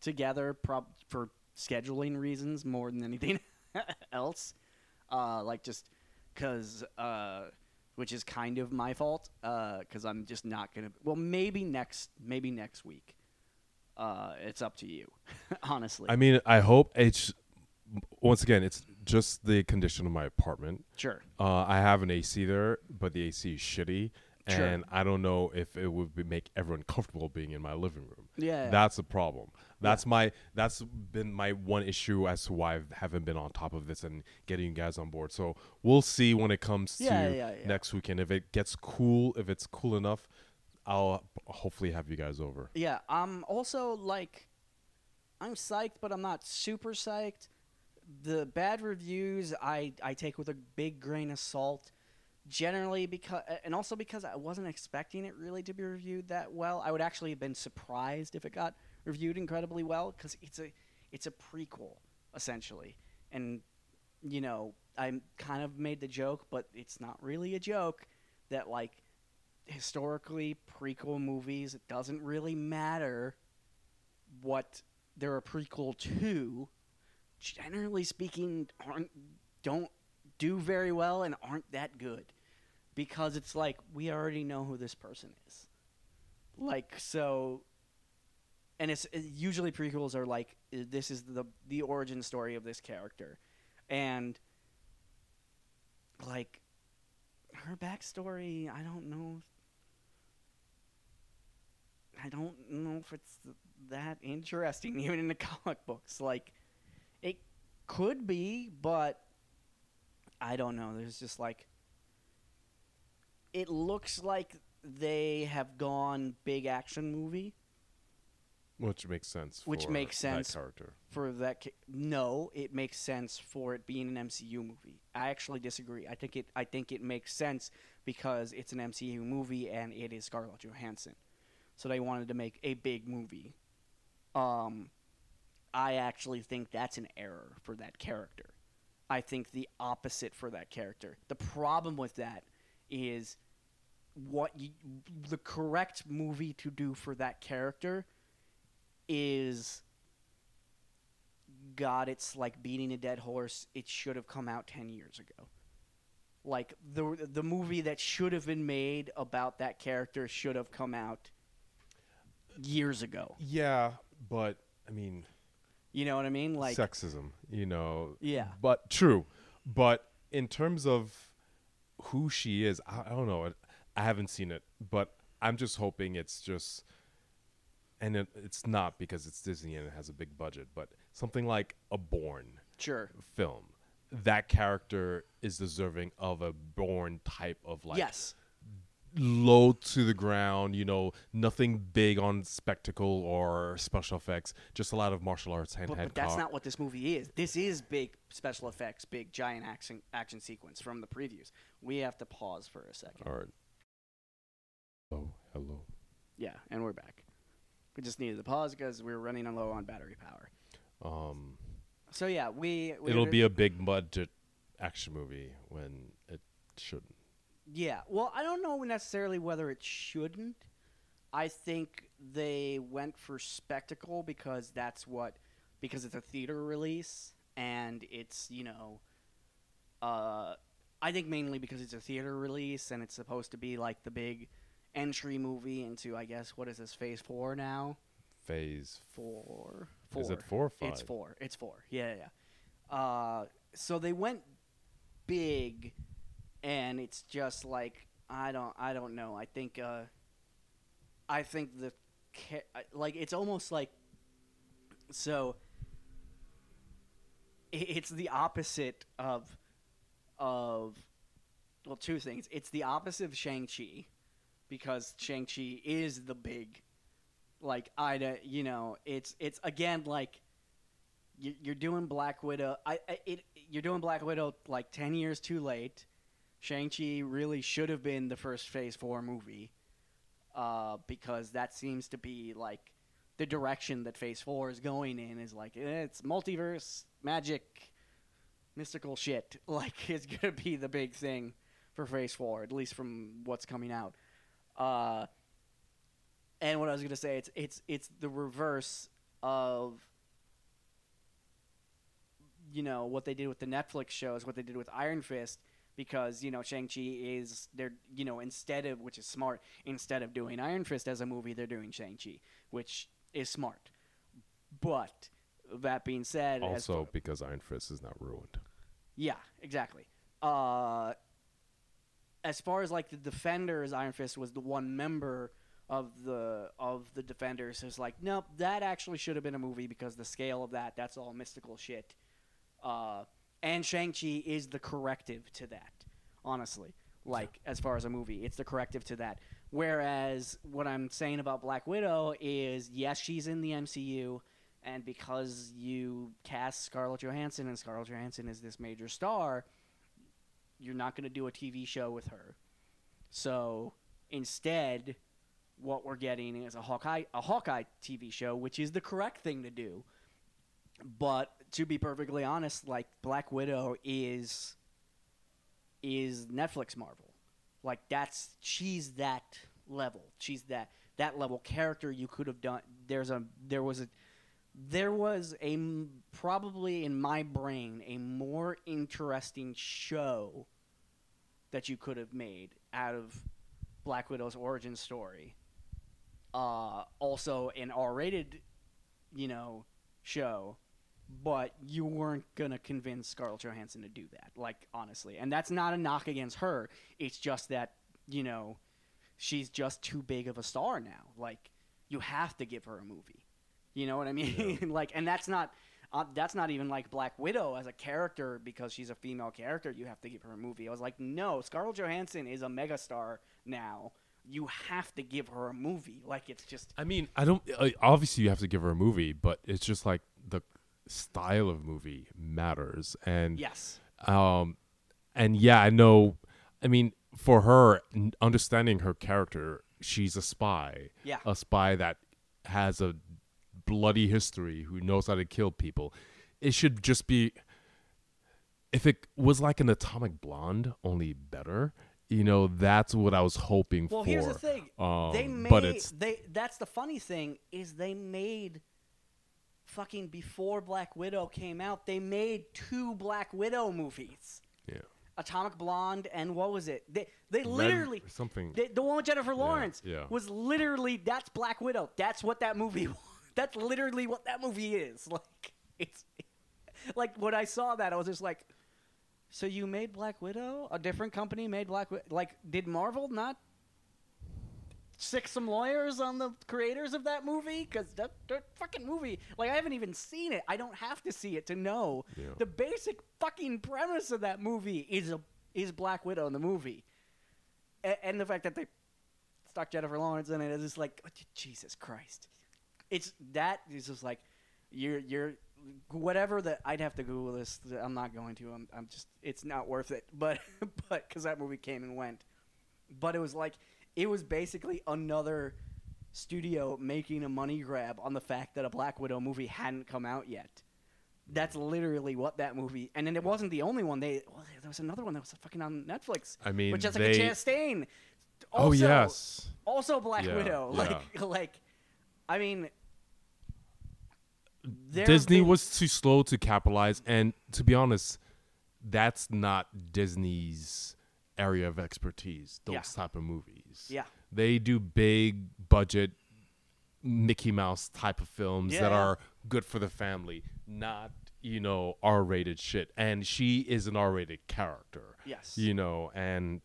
together, prob- for scheduling reasons more than anything else, uh, like just because, uh, which is kind of my fault, because I'm just not gonna. Well, maybe next, maybe next week. Uh, it's up to you, honestly. I mean, I hope it's once again, it's just the condition of my apartment. sure. Uh, I have an AC there, but the AC is shitty, Sure. and I don't know if it would be, make everyone comfortable being in my living room. Yeah. That's a problem. That's my that's been my one issue as to why I haven't been on top of this and getting you guys on board. So we'll see when it comes Yeah, to yeah, yeah. next weekend. If it gets cool, if it's cool enough, I'll hopefully have you guys over. Yeah, I'm also like, I'm psyched, but I'm not super psyched. The bad reviews I I take with a big grain of salt, generally because and also because I wasn't expecting it really to be reviewed that well. I would actually have been surprised if it got reviewed incredibly well because it's a it's a prequel essentially, and you know I kind of made the joke, but it's not really a joke that like historically prequel movies it doesn't really matter what they're a prequel to generally speaking aren't don't do very well and aren't that good. Because it's like we already know who this person is. Like so and it's it- usually prequels are like uh, this is the the origin story of this character. And like her backstory i don't know I don't know if it's that interesting, even in the comic books. Like, could be, but I don't know. There's just like, it looks like they have gone big action movie Which makes sense. Which for makes sense. That character. for that. Ca- no, it makes sense for it being an MCU movie. I actually disagree. I think it. I think it makes sense because it's an MCU movie and it is Scarlett Johansson. So they wanted to make a big movie. Um, I actually think that's an error for that character. I think the opposite for that character. The problem with that is what you, the correct movie to do for that character is God, it's like beating a dead horse. It should have come out 10 years ago. Like the the movie that should have been made about that character should have come out years ago. Yeah, but I mean, You know what I mean? Like sexism, you know. Yeah. But true. But in terms of who she is. I, I don't know. I, I haven't seen it, but I'm just hoping it's just, and it, it's not because it's Disney and it has a big budget, but something like a Bourne Sure. film. That character is deserving of a Bourne type of like yes. Low to the ground, you know, nothing big on spectacle or special effects, just a lot of martial arts hand But, hand but that's not what this movie is. This is big special effects, big giant action action sequence from the previews. We have to pause for a second. All right. Oh, hello. Yeah, and we're back. We just needed to pause because we were running low on battery power. Um, So yeah, we we it'll be a big budget action movie when it shouldn't. Yeah. Well, I don't know necessarily whether it shouldn't. I think they went for spectacle because that's what because it's a theater release and it's, you know, uh I think mainly because it's a theater release and it's supposed to be like the big entry movie into I guess what is this phase 4 now? Phase. 4. 4. Is it four or five? It's 4. It's 4. Yeah, yeah. yeah. Uh so they went big and it's just like I don't I don't know. I think uh I think the like it's almost like so it's the opposite of of well two things. It's the opposite of Shang-Chi because Shang-Chi is the big like Ida, you know, it's it's again like you- you're doing Black Widow. I, it you're doing Black Widow like ten years too late. Shang Chi really should have been the first Phase Four movie, uh, because that seems to be like the direction that Phase Four is going in. Is like eh, it's multiverse magic, mystical shit. Like it's gonna be the big thing for Phase Four, at least from what's coming out. Uh, and what I was gonna say, it's it's it's the reverse of you know what they did with the Netflix shows, what they did with Iron Fist, because you know Shang Chi is they're you know instead of which is smart instead of doing Iron Fist as a movie, they're doing Shang Chi, which is smart. But that being said, Also, far- because Iron Fist is not ruined. yeah, exactly. Uh, as far as like the Defenders, Iron Fist was the one member of the of the Defenders who's like, nope, that actually should have been a movie because the scale of that, that's all mystical shit. Uh, and Shang Chi is the corrective to that, honestly. Like as far as a movie, it's the corrective to that. Whereas what I'm saying about Black Widow is, yes, she's in the MCU, and because you cast Scarlett Johansson and Scarlett Johansson is this major star, you're not going to do a TV show with her. So instead, what we're getting is a Hawkeye a Hawkeye TV show, which is the correct thing to do. But to be perfectly honest, like Black Widow is is Netflix Marvel. Like that's she's that level. She's that that level character you could have done. There's a there was a there was a probably in my brain a more interesting show that you could have made out of Black Widow's origin story. Uh, also an R-rated, you know, show, but you weren't gonna convince Scarlett Johansson to do that. Like honestly, and that's not a knock against her. It's just that you know, she's just too big of a star now. Like you have to give her a movie. You know what I mean? like, and that's not. Uh, that's not even like Black Widow as a character because she's a female character. You have to give her a movie. I was like, no, Scarlett Johansson is a megastar now. You have to give her a movie. Like it's just I mean, I don't. Uh, obviously, you have to give her a movie, but it's just like the style of movie matters, and yes, um, and yeah, I know. I mean, for her, n- understanding her character, she's a spy, yeah, a spy that has a bloody history, who knows how to kill people. It should just be. If it was like an Atomic Blonde, only better. You know, that's what I was hoping Well, for. here's the thing. Um, they made but it's they. That's the funny thing is they made fucking before Black Widow came out. They made two Black Widow movies. yeah. Atomic Blonde and what was it? They they Red- literally something. the, the one with Jennifer Lawrence yeah. was literally that's Black Widow. That's what that movie. was. That's literally what that movie is. Like it's like when I saw that, I was just like, So you made Black Widow? A different company made Black Widow? Like, did Marvel not sick some lawyers on the creators of that movie? Because that, that fucking movie, like, I haven't even seen it. I don't have to see it to know. Yeah. The basic fucking premise of that movie is a is Black Widow in the movie, A- and the fact that they stuck Jennifer Lawrence in it is just like, oh, Jesus Christ. It's that is just like, you're you're whatever that I'd have to Google this. I'm not going to. I'm I'm just it's not worth it. But but because that movie came and went, but it was like it was basically another studio making a money grab on the fact that a Black Widow movie hadn't come out yet. That's literally what that movie. And then it wasn't the only one. They well, there was another one that was fucking on Netflix. I mean, with Jessica they- Chastain. oh yes. also Black Yeah, Widow. yeah. Like like I mean Disney been- was too slow to capitalize, and to be honest, that's not Disney's area of expertise. Those Yeah. type of movies. Yeah. they do big budget Mickey Mouse type of films that are good for the family, not you know R-rated shit. And she is an R-rated character. Yes. you know, and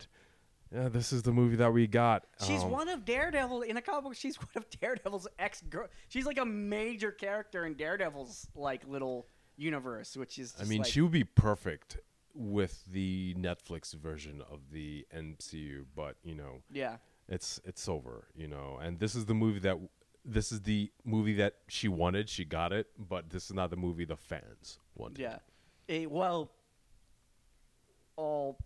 yeah, this is the movie that we got. She's Um, one of Daredevil in a comic book. She's one of Daredevil's ex girl. She's like a major character in Daredevil's like little universe, which is. I mean, like, she would be perfect with the Netflix version of the MCU, but you know, Yeah, it's it's over, you know. And this is the movie that this is the movie that she wanted. She got it, but this is not the movie the fans wanted. yeah. Eh, well, all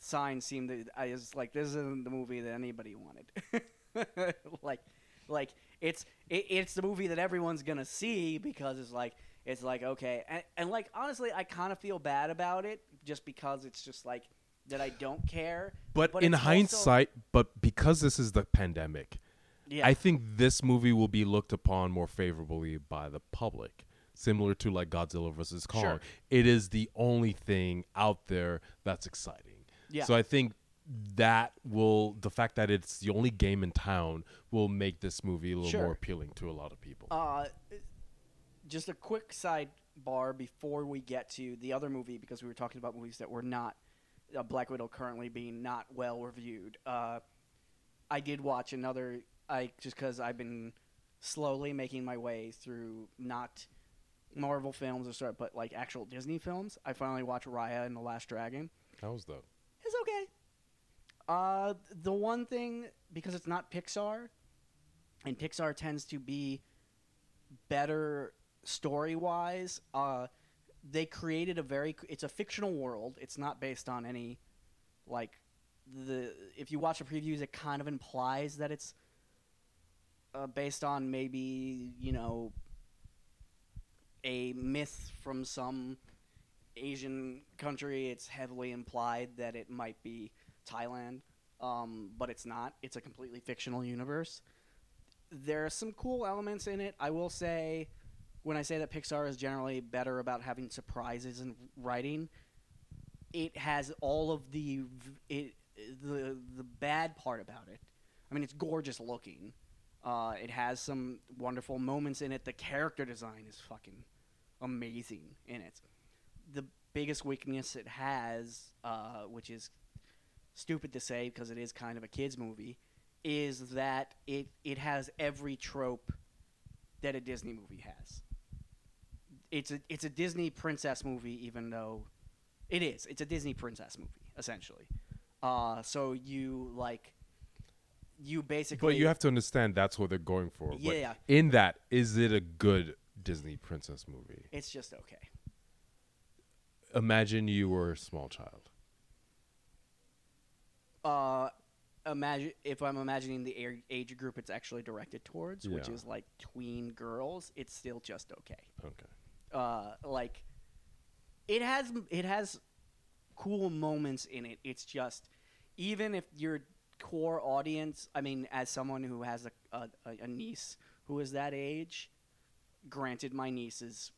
signs seem that I was like, this isn't the movie that anybody wanted. like, like it's it, it's the movie that everyone's gonna see because it's like it's like okay, and, and like honestly, I kind of feel bad about it just because it's just like that I don't care. But, But in it's also- hindsight, but because this is the pandemic, Yeah. I think this movie will be looked upon more favorably by the public, similar to like Godzilla versus Kong. Sure. It is the only thing out there that's exciting. Yeah. So I think that will the fact that it's the only game in town will make this movie a little Sure. more appealing to a lot of people. Uh, just a quick sidebar before we get to the other movie because we were talking about movies that were not uh, Black Widow currently being not well reviewed. Uh, I did watch another. I just because I've been slowly making my way through not Marvel films or sort, but like actual Disney films. I finally watched Raya and the Last Dragon. that was the It's okay. Uh, the one thing because it's not Pixar, and Pixar tends to be better story wise. Uh, they created a very it's a fictional world. It's not based on any like the if you watch the previews, it kind of implies that it's uh, based on maybe you know a myth from some Asian country. It's heavily implied that it might be Thailand, um, but it's not. It's a completely fictional universe. There are some cool elements in it. I will say, when I say that Pixar is generally better about having surprises in writing, it has all of the it, the the bad part about it. I mean, it's gorgeous looking. Uh, it has some wonderful moments in it. The character design is fucking amazing in it. The biggest weakness it has, uh, which is stupid to say because it is kind of a kids movie, is that it it has every trope that a Disney movie has. It's a it's a Disney princess movie, even though it is. It's a Disney princess movie essentially. Uh, so you like you basically But you have to understand that's what they're going for. Yeah. in that, is it a good Disney princess movie? it's just okay. Imagine you were a small child. uh imagine if i'm imagining the age group it's actually directed towards which is like tween girls it's still just okay Okay. Uh like it has it has cool moments in it. It's just even if your core audience i mean as someone who has a, a, a niece who is that age granted my niece is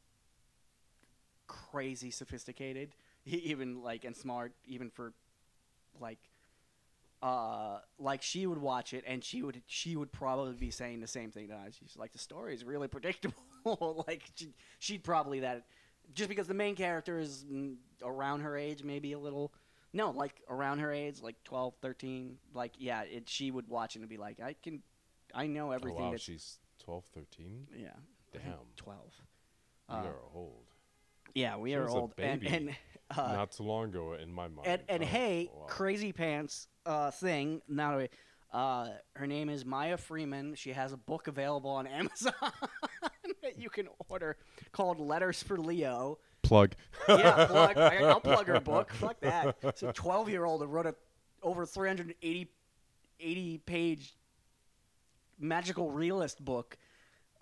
crazy sophisticated even like and smart even for like uh like she would watch it and she would she would probably be saying the same thing that I she's like the story is really predictable like she, she'd probably that just because the main character is mm, around her age, maybe a little. No, like around her age, like 12, 13. Like, yeah, it, she would watch it and be like, I can, I know Oh, everything wow, that's. she's 12, 13? yeah. Damn. 12. We Uh, are old. yeah, we she are old. And, and, uh, Not too long ago in my mind. and, and Oh, hey, wow. crazy pants uh, thing. Now, uh, her name is Maya Freeman. She has a book available on Amazon that you can order called Letters for Leo. Plug. Yeah, plug. I, I'll plug her book. Fuck that. It's a 12 year old who wrote a over 380 80 page magical realist book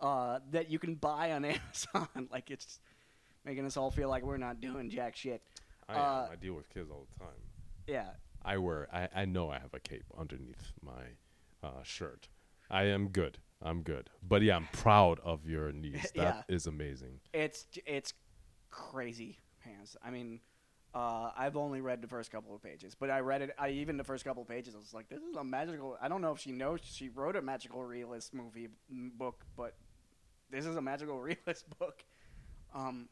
uh, that you can buy on Amazon. like it's making us all feel like we're not doing jack shit. I, Uh. I deal with kids all the time. Yeah, I wear. I, I know I have a cape underneath my uh, shirt. I am good. I'm good. But yeah, I'm proud of your niece. That is Yeah. amazing. it's it's crazy pants. I mean, uh, I've only read the first couple of pages, but I read it. I even the first couple of pages, I was like, "This is a magical." I don't know if she knows she wrote a magical realist movie m- book, but this is a magical realist book. Um.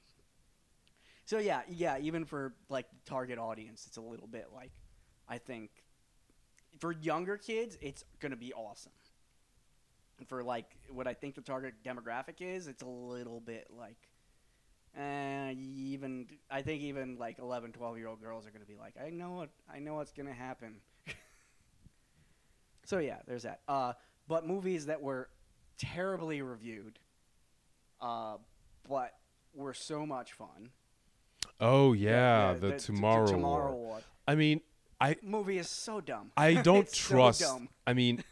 So yeah, yeah. Even for like the target audience, it's a little bit like, I think, for younger kids, it's gonna be awesome. And for like what I think the target demographic is, it's a little bit like uh, even I think even like 11, 12 year old girls are to be like, I know what I know what's to happen. so yeah, there's that. Uh, but movies that were terribly reviewed, uh, but were so much fun. Oh yeah, the, t- t- tomorrow. Tomorrow War. War. I mean, I movie is so dumb. I don't so trust. dumb. I mean,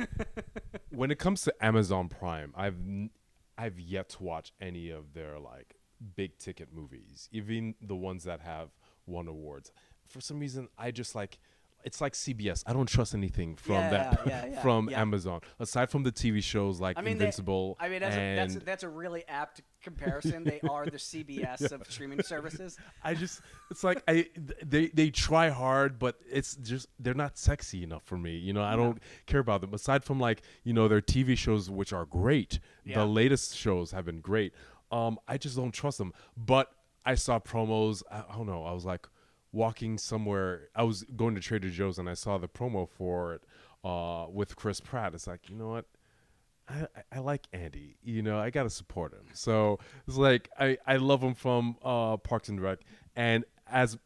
when it comes to Amazon Prime, I've n- I've yet to watch any of their like big ticket movies, even the ones that have won awards. For some reason, I just like it's like CBS. I don't trust anything from that Yeah, yeah, yeah, from yeah. Amazon aside from the TV shows like I mean, they- Invincible. I mean, that's a, that's a, that's a really apt comparison. They are the CBS of streaming services. I just it's like I they they try hard, but it's just they're not sexy enough for me. You know, I don't care about them. Aside from like you know their TV shows, which are great. Yeah. The latest shows have been great. Um, I just don't trust them. But I saw promos. I, I don't know. I was like walking somewhere. I was going to Trader Joe's and I saw the promo for it uh, with Chris Pratt. It's like you know what. I, I- like Andy. You know, I gotta support him. So it's like I, I love him from uh, Parks and Rec, and as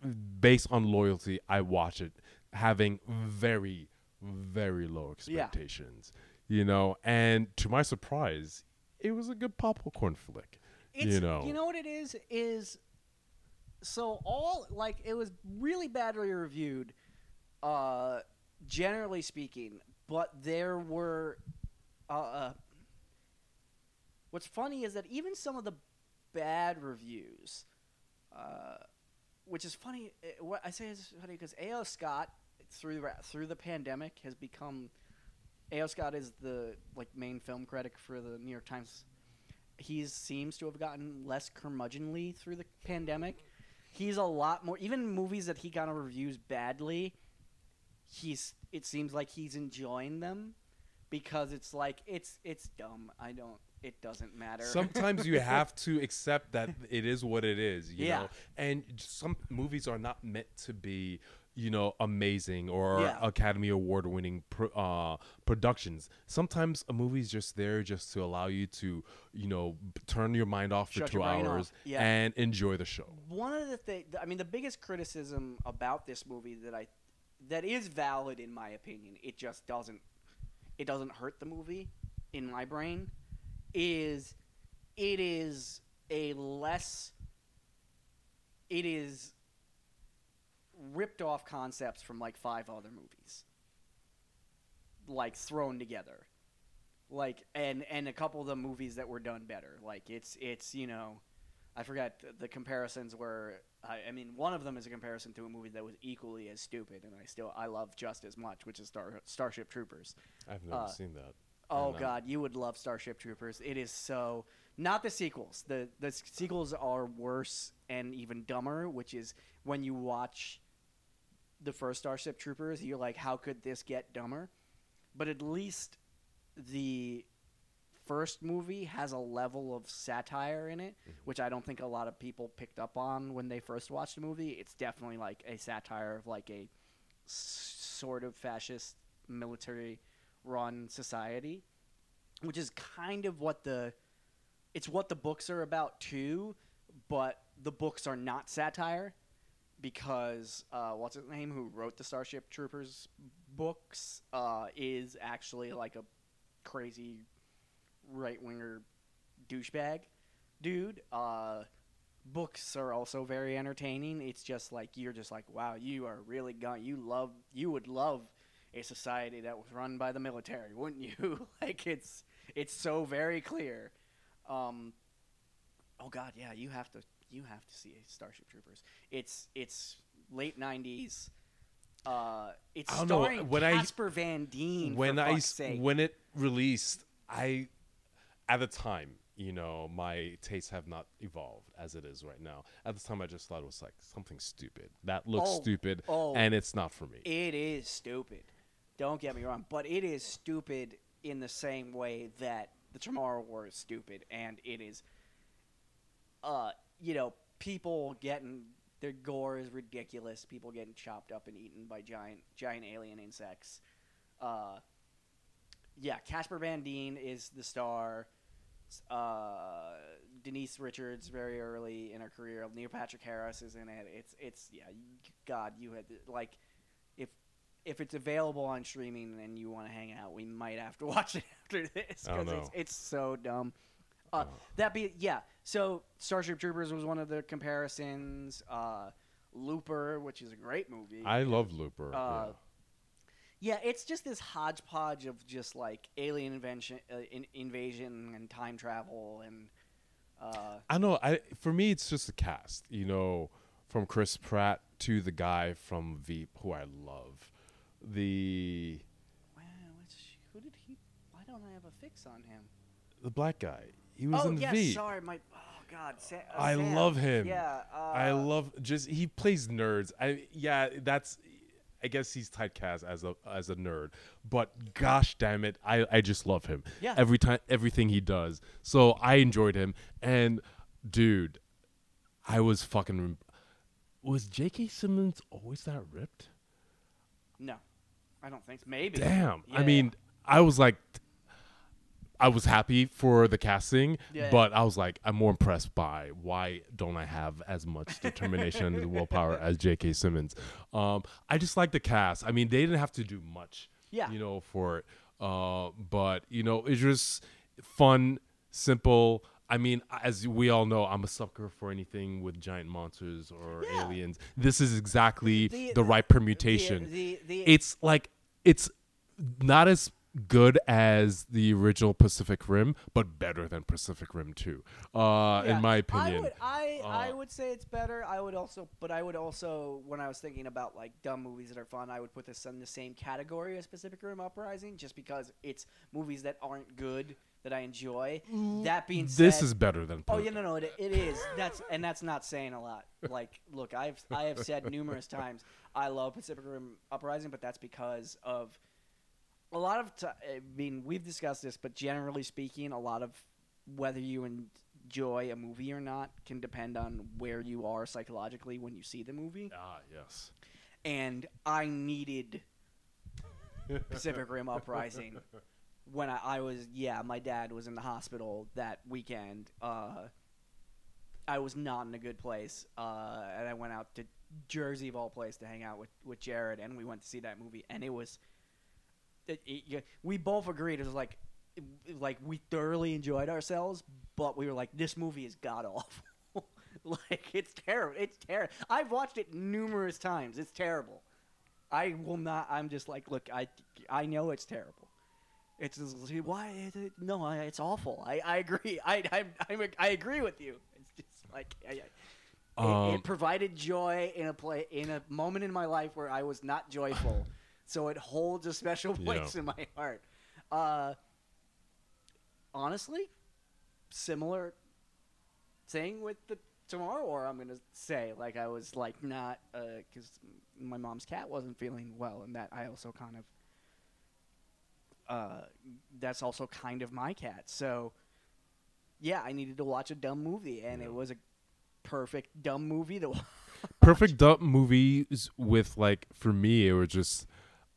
based on loyalty, I watch it, having very, very low expectations. You know, and to my surprise, it was a good popcorn flick. It's, you know, you know what it is is so all like it was really badly reviewed, uh, generally speaking. But there were, uh, uh, what's funny is that even some of the bad reviews, uh, which is funny. uh, What I say is funny because A.O. Scott through through the pandemic has become. A.O. Scott is the like main film critic for the New York Times he seems to have gotten less curmudgeonly through the pandemic. He's a lot more even movies that he kind of reviews badly. He's it seems like he's enjoying them because it's like it's it's dumb. I don't it doesn't matter. Sometimes you have to accept that it is what it is, you Yeah. know. And some movies are not meant to be, you know, amazing or Yeah. Academy Award winning uh, productions. Sometimes a movie's just there just to allow you to, you know, b- turn your mind off for Shut two hours. Yeah. and enjoy the show. one of the things I mean the biggest criticism about this movie that I that is valid in my opinion, it just doesn't it doesn't hurt the movie in my brain is it is a less it is ripped off concepts from like five other movies like thrown together like and and a couple of the movies that were done better like it's it's you know I forgot the, the comparisons were. I, I mean, one of them is a comparison to a movie that was equally as stupid, and I still I love just as much, which is Star, Starship Troopers. I've never Uh, seen that. Oh God, you would love Starship Troopers. It is so not the sequels. The the sequels are worse and even dumber, which is when you watch the first Starship Troopers, you're like, how could this get dumber? But at least the first movie has a level of satire in it, mm-hmm. which I don't think a lot of people picked up on when they first watched the movie. It's definitely like a satire of like a s- sort of fascist military run society, which is kind of what the it's what the books are about too, but the books are not satire because uh, what's his name who wrote the Starship Troopers books uh, is actually like a crazy right winger douchebag dude. Uh, books are also very entertaining. It's just like you're just like wow, you are really gone. You love you would love a society that was run by the military, wouldn't you? like it's it's so very clear. Um, oh God, yeah, you have to you have to see Starship Troopers. It's it's late '90s. Uh, it's I don't know, starring when I- Casper Van Dien. when I sake. when it released, I at the time, you know, my tastes have not evolved as it is right now. At the time, I just thought it was like something stupid. That looks Oh, stupid, oh. and it's not for me. It is stupid. Don't get me wrong, but it is stupid in the same way that the Tomorrow War is stupid, and it is, uh, you know, people getting their gore is ridiculous. People getting chopped up and eaten by giant giant alien insects. Uh, yeah, Casper Van Dien is the star. Uh, Denise Richards very early in her career. Neil Patrick Harris is in it. It's it's yeah. God, you had like if if it's available on streaming and you want to hang out, we might have to watch it after this because it's it's so dumb. Uh, Oh. That be yeah. So Starship Troopers was one of the comparisons. Uh, Looper, which is a great movie. I love Looper. Uh, yeah. Yeah, it's just this hodgepodge of just like alien invention, uh, in, invasion, and time travel, and uh, I know. I for me, it's just the cast. You know, from Chris Pratt to the guy from Veep, who I love. The wow, who did he? Why don't I have a fix on him? the black guy. He was oh in yes, Veep. sorry, my oh god, Sa- uh, I Sam. love him. Yeah, uh, I love just he plays nerds. I yeah, that's I guess he's typecast as a as a nerd, but gosh damn it, I I just love him. Yeah. Every time everything he does. So I enjoyed him and dude, I was fucking was J.K. Simmons always that ripped? no, I don't think so. Maybe. Damn. I mean, I was like I was happy for the casting, Yeah. but I was like, I'm more impressed by why don't I have as much determination and willpower as J.K. Simmons. Um, I just like the cast. I mean, they didn't have to do much, Yeah. you know, for it. Uh, but you know, it's just fun, simple. I mean, as we all know, I'm a sucker for anything with giant monsters or Yeah. aliens. This is exactly the, The- right permutation The, the, the, it's like it's not as good as the original Pacific Rim, but better than Pacific Rim 2. Uh, Yeah, in my I opinion. would, I, I Uh, would say it's better. I would also, but I would also, when I was thinking about like dumb movies that are fun, I would put this in the same category as Pacific Rim Uprising, just because it's movies that aren't good that I enjoy. That being said, this is better than. Pacific. Oh Pa- yeah, no, no, it, it is. That's and that's not saying a lot. Like, look, I've I have said numerous times I love Pacific Rim Uprising, but that's because of a lot of. T- I mean, we've discussed this, but generally speaking, a lot of whether you enjoy a movie or not can depend on where you are psychologically when you see the movie. Ah, yes. And I needed Pacific Rim Uprising when I, I was yeah my dad was in the hospital that weekend uh, i was not in a good place uh, and i went out to jersey of all place to hang out with, with jared and we went to see that movie and it was it, it, we both agreed it was like like we thoroughly enjoyed ourselves but we were like this movie is god awful. Like it's terrible it's terrible i've watched it numerous times it's terrible. I will not i'm just like look i i know it's terrible. It's just, why is it, no it's awful. I i agree i i I'm, i agree with you. It's just like I, I- it, Um, it provided joy in a play in a moment in my life where i was not joyful so it holds a special Yeah. place in my heart uh honestly similar thing with the tomorrow or i'm gonna say like i was like not because my mom's cat wasn't feeling well and that i also kind of uh, that's also kind of my cat. So, yeah, I needed to watch a dumb movie, and Yeah. it was a perfect dumb movie to watch. perfect dumb movies with like for me it was just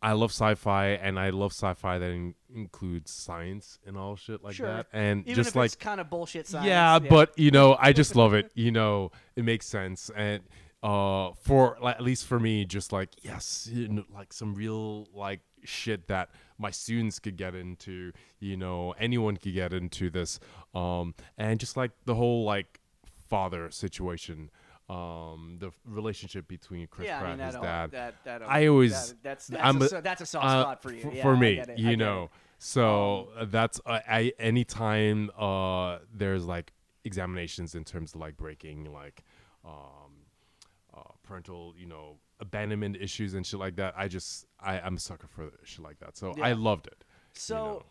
I love sci-fi and I love sci-fi that in- includes science and all shit like Sure. that and Even just if like it's kind of bullshit science. yeah, but you know I just love it you know it makes sense and uh for like at least for me just like yes you know, like some real like shit that my students could get into you know anyone could get into this um and just like the whole like father situation um the relationship between Chris yeah, I Pratt mean and his dad. that, that I always- that, that's that's, I'm a, a- that's a soft uh, spot for you. f- Yeah, for me I you know. so uh, that's uh, I anytime uh there's like examinations in terms of like breaking like um uh, parental you know abandonment issues and shit like that I just I I'm a sucker for shit like that. So I loved it So, know.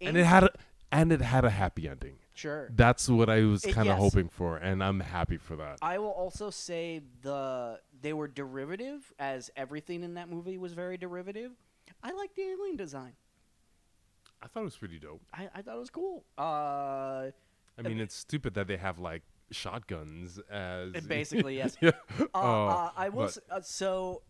and it had a, and it had a happy ending sure. that's what I was It- kind of yes. hoping for and I'm happy for that I will also say the they were derivative, as everything in that movie was very derivative. I like the alien design. I thought it was pretty dope I, I thought it was cool. Uh, I mean it's stupid that they have like shotguns as basically, yes. yeah. Uh, Uh, uh, I will. but- s uh, so,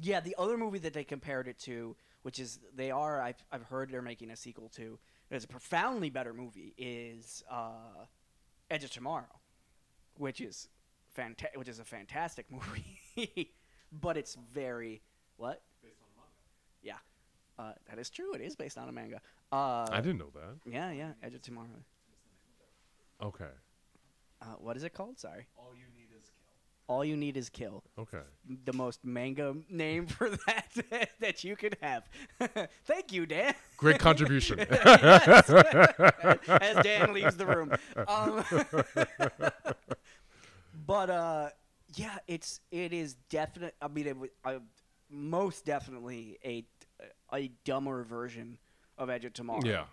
yeah, the other movie that they compared it to, which is they are, I've, I've heard they're making a sequel to. It's a profoundly better movie. Is uh, Edge of Tomorrow, which is fanta- which is a fantastic movie, but it's very what? Yeah, uh, that is true. It is based on a manga. Uh, I didn't know that Yeah, yeah, Edge of Tomorrow. okay Uh, what is it called? Sorry. All you need is kill. All you need is kill. okay the most manga name for that that you could have. Thank you, Dan. great contribution Yes. As Dan leaves the room. Um, but uh, yeah, it's it is definite. I mean, it, wa- uh, most definitely a a dumber version of Edge of Tomorrow. yeah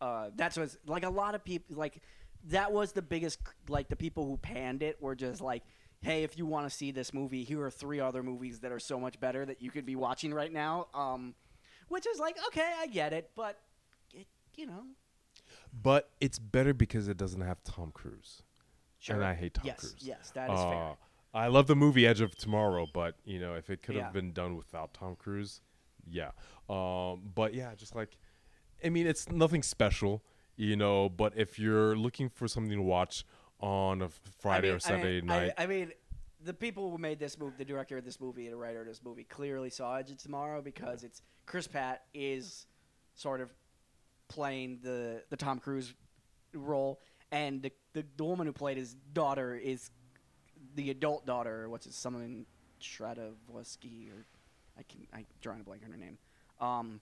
uh, that's what's like a lot of people like that was the biggest like the people who panned it were just like hey if you want to see this movie here are three other movies that are so much better that you could be watching right now um, which is like okay i get it but it, you know But it's better because it doesn't have Tom Cruise. sure And I hate Tom yes Cruise. yes that is fair Uh, I love the movie Edge of Tomorrow, but you know, if it could have Yeah. been done without Tom Cruise, yeah. Um, but yeah, just like, I mean, it's nothing special, you know. But if you're looking for something to watch on a Friday I mean, or Saturday I mean, night, I, I mean the people who made this movie the director of this movie and the writer of this movie clearly saw edge of tomorrow because it's chris pratt is sort of playing the the tom cruise role and the, the, the woman who played his daughter is the adult daughter what's it someone Strahovski or i can i drawing a blank on her name um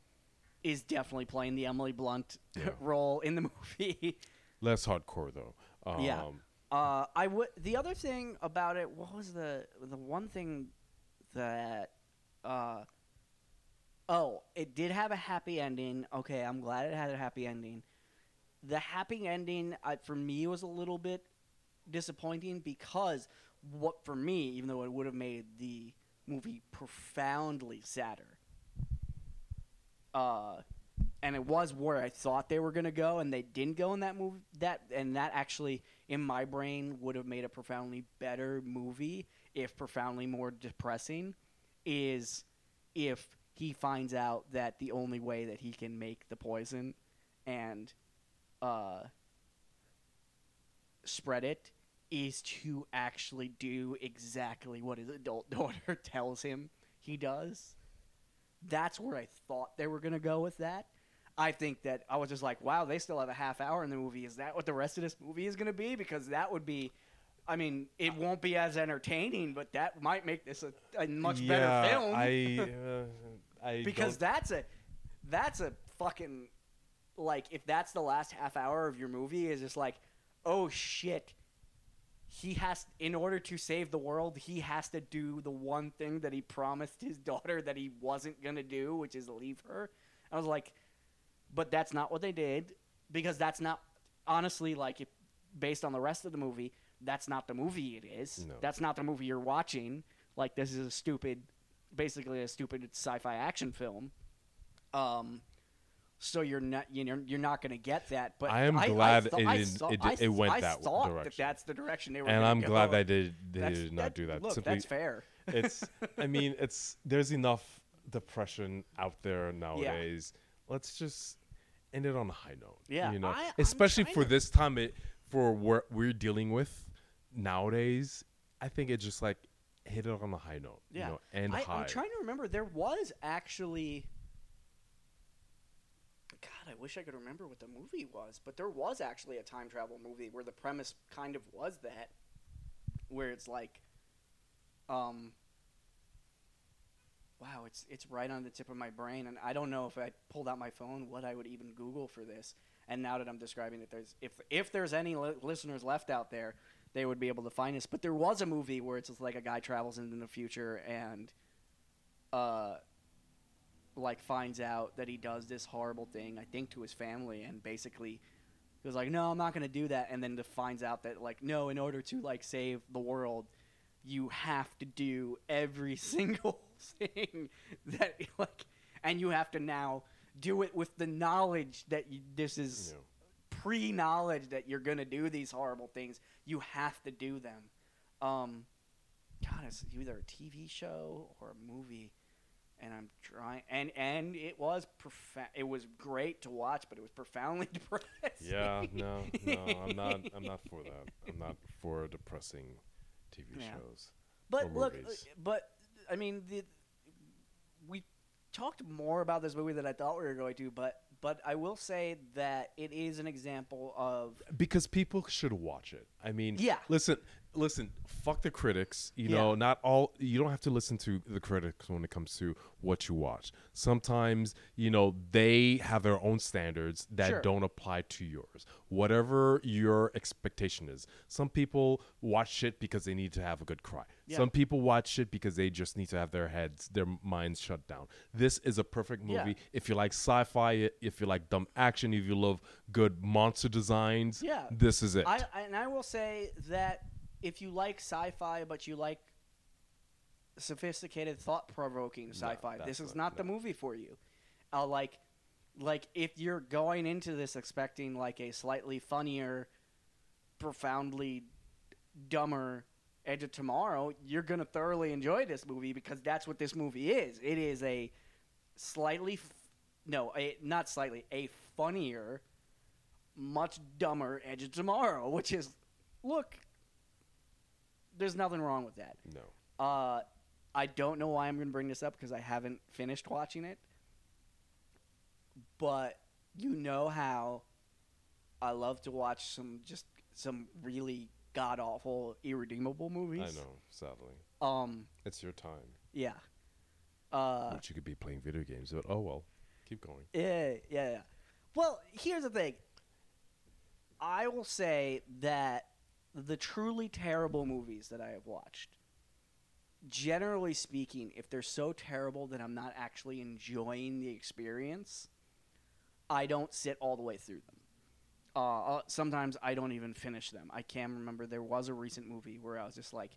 is definitely playing the emily blunt Yeah. role in the movie less hardcore though. Um, Yeah. Uh, I would. The other thing about it, what was the the one thing that? Uh, oh, it did have a happy ending. Okay, I'm glad it had a happy ending. The happy ending uh, for me was a little bit disappointing because what for me, even though it would have made the movie profoundly sadder. Uh, and it was where I thought they were gonna go, and they didn't go in that movie. That and that actually, in my brain, would have made a profoundly better movie if profoundly more depressing. Is if he finds out that the only way that he can make the poison and uh, spread it is to actually do exactly what his adult daughter tells him he does. That's where I thought they were gonna go with that. I think that I was just like, wow, they still have a half hour in the movie. Is that what the rest of this movie is gonna be? Because that would be, I mean, it won't be as entertaining, but that might make this a, a much yeah, better film. I, uh, I because don't- that's a that's a fucking like if that's the last half hour of your movie is just like oh shit he has in order to save the world he has to do the one thing that he promised his daughter that he wasn't going to do which is leave her i was like but that's not what they did because that's not honestly like if based on the rest of the movie that's not the movie it is No. that's not the movie you're watching like this is a stupid basically a stupid sci-fi action film Um, so you're not you know you're not going to get that. But I am I, glad I, it I didn't- saw- it I it went I that thought direction. That that's the direction they were. and I'm go. glad they did they That's- did not that- do that. Look, Simply, that's fair. it's I mean it's there's enough depression out there nowadays. Let's just end it on a high note. Yeah, you know, I- especially for to- this time it for what we're dealing with nowadays. I think it just like hit it on a high note. Yeah, you know, and I, high. I'm trying to remember. There was actually. God, I wish I could remember what the movie was, but there was actually a time travel movie where the premise kind of was that, where it's like, um. Wow, it's it's right on the tip of my brain, and I don't know if I pulled out my phone what I would even Google for this. And now that I'm describing it, there's if if there's any li- listeners left out there, they would be able to find this. But there was a movie where it's like a guy travels into the future and, uh, like finds out that he does this horrible thing. I think to his family, and basically, he was like, "No, I'm not gonna do that." And then finds out that like, no, in order to like save the world, you have to do every single thing that like, and you have to now do it with the knowledge that you, this is pre-knowledge that you're gonna do these horrible things. You have to do them. Um, God, it's either a TV show or a movie, and I'm trying. And and it was profa- It was great to watch, but it was profoundly depressing. Yeah, no, no, I'm not. I'm not for that. I'm not for depressing TV Yeah. shows. But look, movies. but I mean, the, we talked more about this movie than I thought we were going to. But but I will say that it is an example of because people should watch it. I mean, Yeah. Listen, listen. Fuck the critics. You Yeah. know, not all. You don't have to listen to the critics when it comes to what you watch. Sometimes, you know, they have their own standards that Sure. don't apply to yours. Whatever your expectation is. Some people watch shit because they need to have a good cry. Yeah. Some people watch shit because they just need to have their heads, their minds shut down. This is a perfect Yeah. movie if you like sci-fi, if you like dumb action, if you love good monster designs. Yeah. this is it. I and I will say that if you like sci-fi, but you like sophisticated, thought-provoking sci-fi, that's this is not- not the movie for you. Uh, like, like if you're going into this expecting like a slightly funnier, profoundly dumber Edge of Tomorrow, you're gonna thoroughly enjoy this movie because that's what this movie is. It is a slightly, f- no, a, not slightly, a funnier, much dumber Edge of Tomorrow, which is, look, there's nothing wrong with that. no. Uh, I don't know why I'm going to bring this up because I haven't finished watching it. But you know how I love to watch some just some really god awful, irredeemable movies. I know. Sadly, Um, it's your time. yeah. Uh, Which you could be playing video games, but oh well. Keep going. Yeah, yeah, yeah. Well, here's the thing. I will say that the truly terrible movies that I have watched, generally speaking, if they're so terrible that I'm not actually enjoying the experience, I don't sit all the way through them. Uh, uh, sometimes I don't even finish them. I can remember there was a recent movie where I was just like,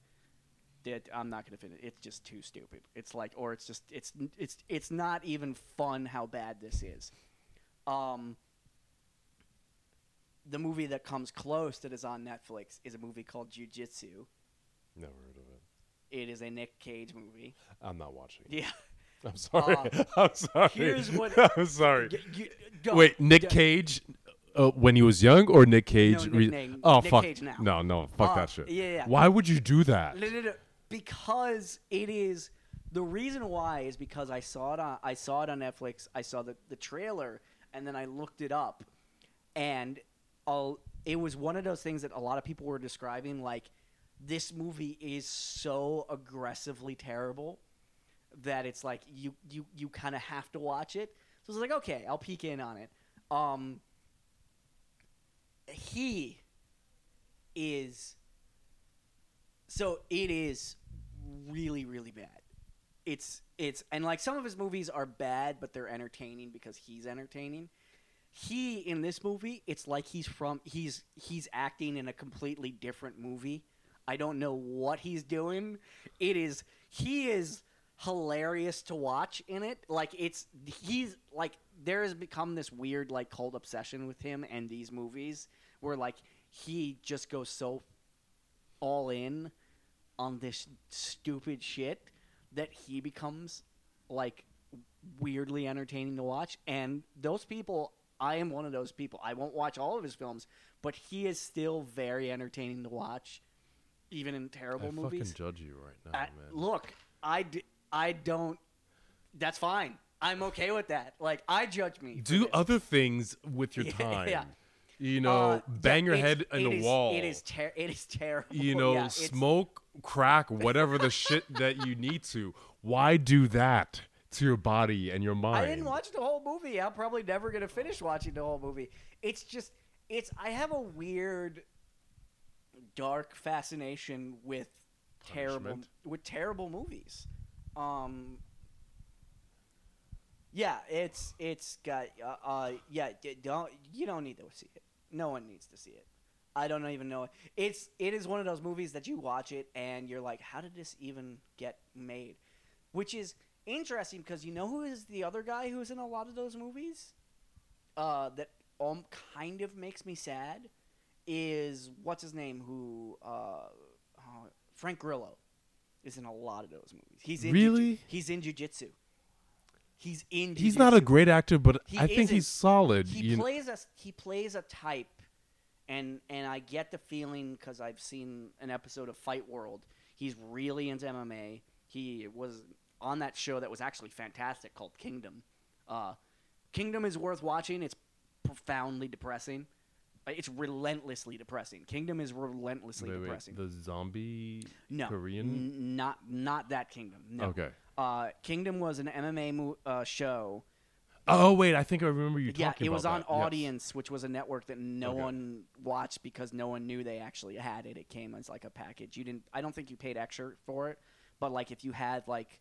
I'm not going to finish. It's just too stupid. It's like, or it's just, it's, it's, it's not even fun how bad this is. Um, the movie that comes close that is on Netflix is a movie called Jiu Jitsu. Never heard of it. It is a Nick Cage movie. I'm not watching. it. Yeah. I'm sorry. Uh, I'm sorry. here's what- I'm sorry. G- g- go- Wait, Nick go- Cage uh, when he was young or Nick Cage? Nick- re- Nick- oh Nick fuck! Cage now. No, no, fuck Uh, that shit. yeah, yeah. Why would you do that? No, no, no. Because it is the reason why is because I saw it on I saw it on Netflix. I saw the the trailer and then I looked it up, and i it was one of those things that a lot of people were describing like this movie is so aggressively terrible that it's like you you you kind of have to watch it. So it's like okay, I'll peek in on it. Um, he is so it is really really bad it's it's and like some of his movies are bad but they're entertaining because he's entertaining he in this movie it's like he's from he's he's acting in a completely different movie. I don't know what he's doing. It is he is hilarious to watch in it. Like it's he's like there has become this weird like cult obsession with him and these movies where like he just goes so all in on this stupid shit that he becomes like weirdly entertaining to watch. And those people I am one of those people. I won't watch all of his films, but he is still very entertaining to watch even in terrible I movies. fucking judge you right now, I- man. look, I, d- I don't. That's fine. I'm okay with that. Like I judge me. Do other things with your time. yeah. You know, Uh, bang your head in the is- wall. It is ter- It is terrible. you know, Yeah, smoke, crack, whatever the shit that you need to. Why do that to your body and your mind? I didn't watch the whole movie. I'm probably never gonna finish watching the whole movie. It's just, it's. I have a weird, dark fascination with terrible, with terrible movies. Um. Yeah, it's it's got uh, uh yeah don't you don't need to see it. No one needs to see it. I don't even know. It's it is one of those movies that you watch it and you're like, how did this even get made? Which is interesting because you know who is the other guy who's in a lot of those movies? Uh, that um kind of makes me sad is what's his name who uh, uh Frank Grillo is in a lot of those movies. He's in Really? Jiu- he's in Jiu Jitsu. He's in. He's not a great actor, but He I think he's solid. He plays a he plays a type, and and I get the feeling because I've seen an episode of Fight World. He's really into MMA. He was on that show that was actually fantastic called Kingdom. Uh, Kingdom is worth watching. It's profoundly depressing. It's relentlessly depressing. Kingdom is relentlessly Wait, wait, depressing. the zombie no, Korean. n- not not that Kingdom. No. Okay. Uh, Kingdom was an MMA mo- uh, show Oh wait, I think I remember you yeah, talking it was on that. Yes. Audience, which was a network that no Okay. one watched because no one knew they actually had it. It came as like a package. You didn't. I don't think you paid extra for it, but like if you had like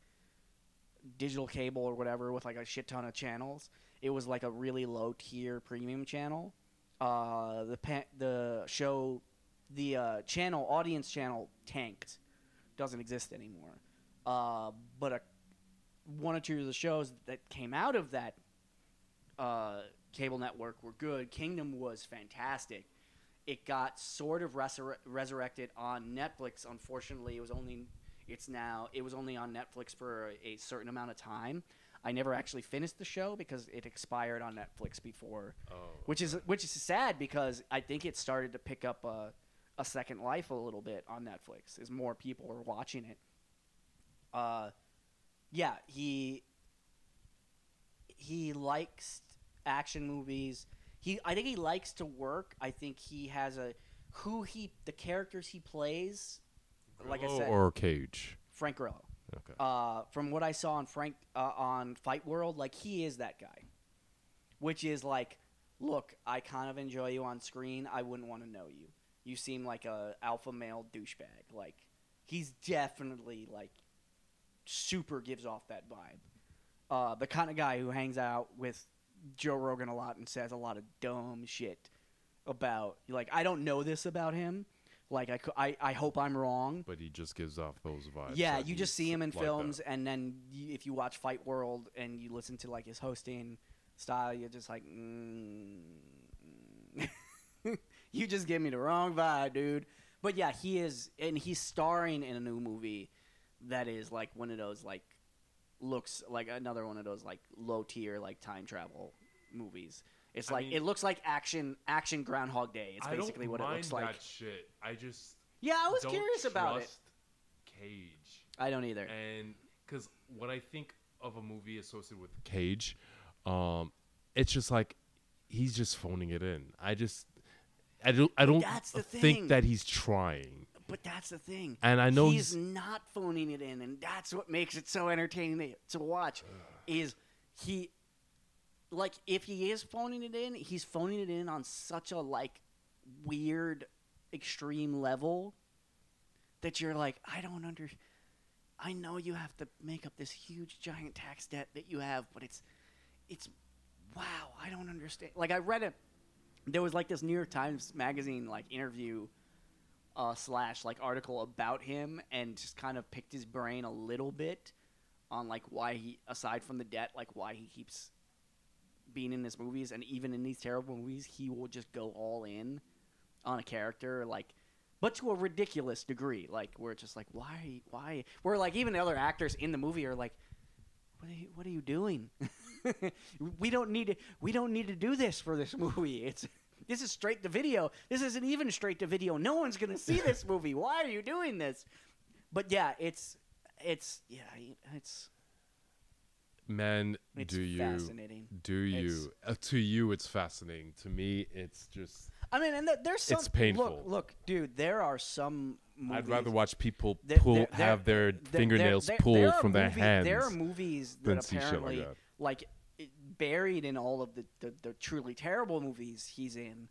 digital cable or whatever with like a shit ton of channels, it was like a really low tier premium channel. Uh, the pa- the show, the uh, channel audience channel tanked, doesn't exist anymore. Uh, but a one or two of the shows that came out of that uh, cable network were good. Kingdom was fantastic. It got sort of resur- resurrected on Netflix. Unfortunately, it was only it's now it was only on Netflix for a, a certain amount of time. I never actually finished the show because it expired on Netflix before, Oh. which is which is sad because I think it started to pick up a, a second life a little bit on Netflix as more people were watching it. Uh, yeah, he he likes action movies. He I think he likes to work. I think he has a who he the characters he plays. Like I said, or Cage. Frank Grillo. Okay. Uh, from what I saw on Frank uh, on Fight World, like he is that guy, which is like, look, I kind of enjoy you on screen. I wouldn't want to know you. You seem like a alpha male douchebag. Like he's definitely like super gives off that vibe. Uh, the kind of guy who hangs out with Joe Rogan a lot and says a lot of dumb shit about like I don't know this about him. Like I, I, I hope I'm wrong. but he just gives off those vibes. Yeah, you just see him in like that. films, and then you, if you watch Fight World and you listen to like his hosting style, you're just like, mm, you just give me the wrong vibe, dude. But yeah, he is, and he's starring in a new movie that is like one of those like looks like another one of those like low tier like time travel movies. It's I like mean- it looks like action action Groundhog Day. It's basically what it looks like. That shit. I just Yeah, I was don't curious about it. Cage. I don't either. And because what I think of a movie associated with Cage, um, it's just like he's just phoning it in. I just, I don't, I don't think that he's trying. But that's the thing. And I know he's, he's- not phoning it in, and that's what makes it so entertaining to, to watch. Is he like if he is phoning it in, he's phoning it in on such a like weird, extreme level that you're like, I don't under. I know you have to make up this huge giant tax debt that you have, but it's it's wow, I don't understand. Like I read it. There was like this New York Times magazine like interview uh, slash like article about him and just kind of picked his brain a little bit on like why he aside from the debt, like why he keeps being in his movies and even in these terrible movies, he will just go all in on a character like but to a ridiculous degree, like we're just like why why We're like even the other actors in the movie are like what are you, what are you doing? we don't need to we don't need to do this for this movie. It's this is straight to video. This isn't even straight to video. No one's gonna see this movie. Why are you doing this? But yeah, it's it's yeah, it's Man, it's do you fascinating. do you uh, to you it's fascinating. To me it's just I mean, and th- there's some It's painful. Look, look, dude, there are some movies. I'd rather watch people there- pull there- there- have their fingernails pulled from their movie- hands. There are movies that shit like that. like, buried in all of the, the, the truly terrible movies he's in.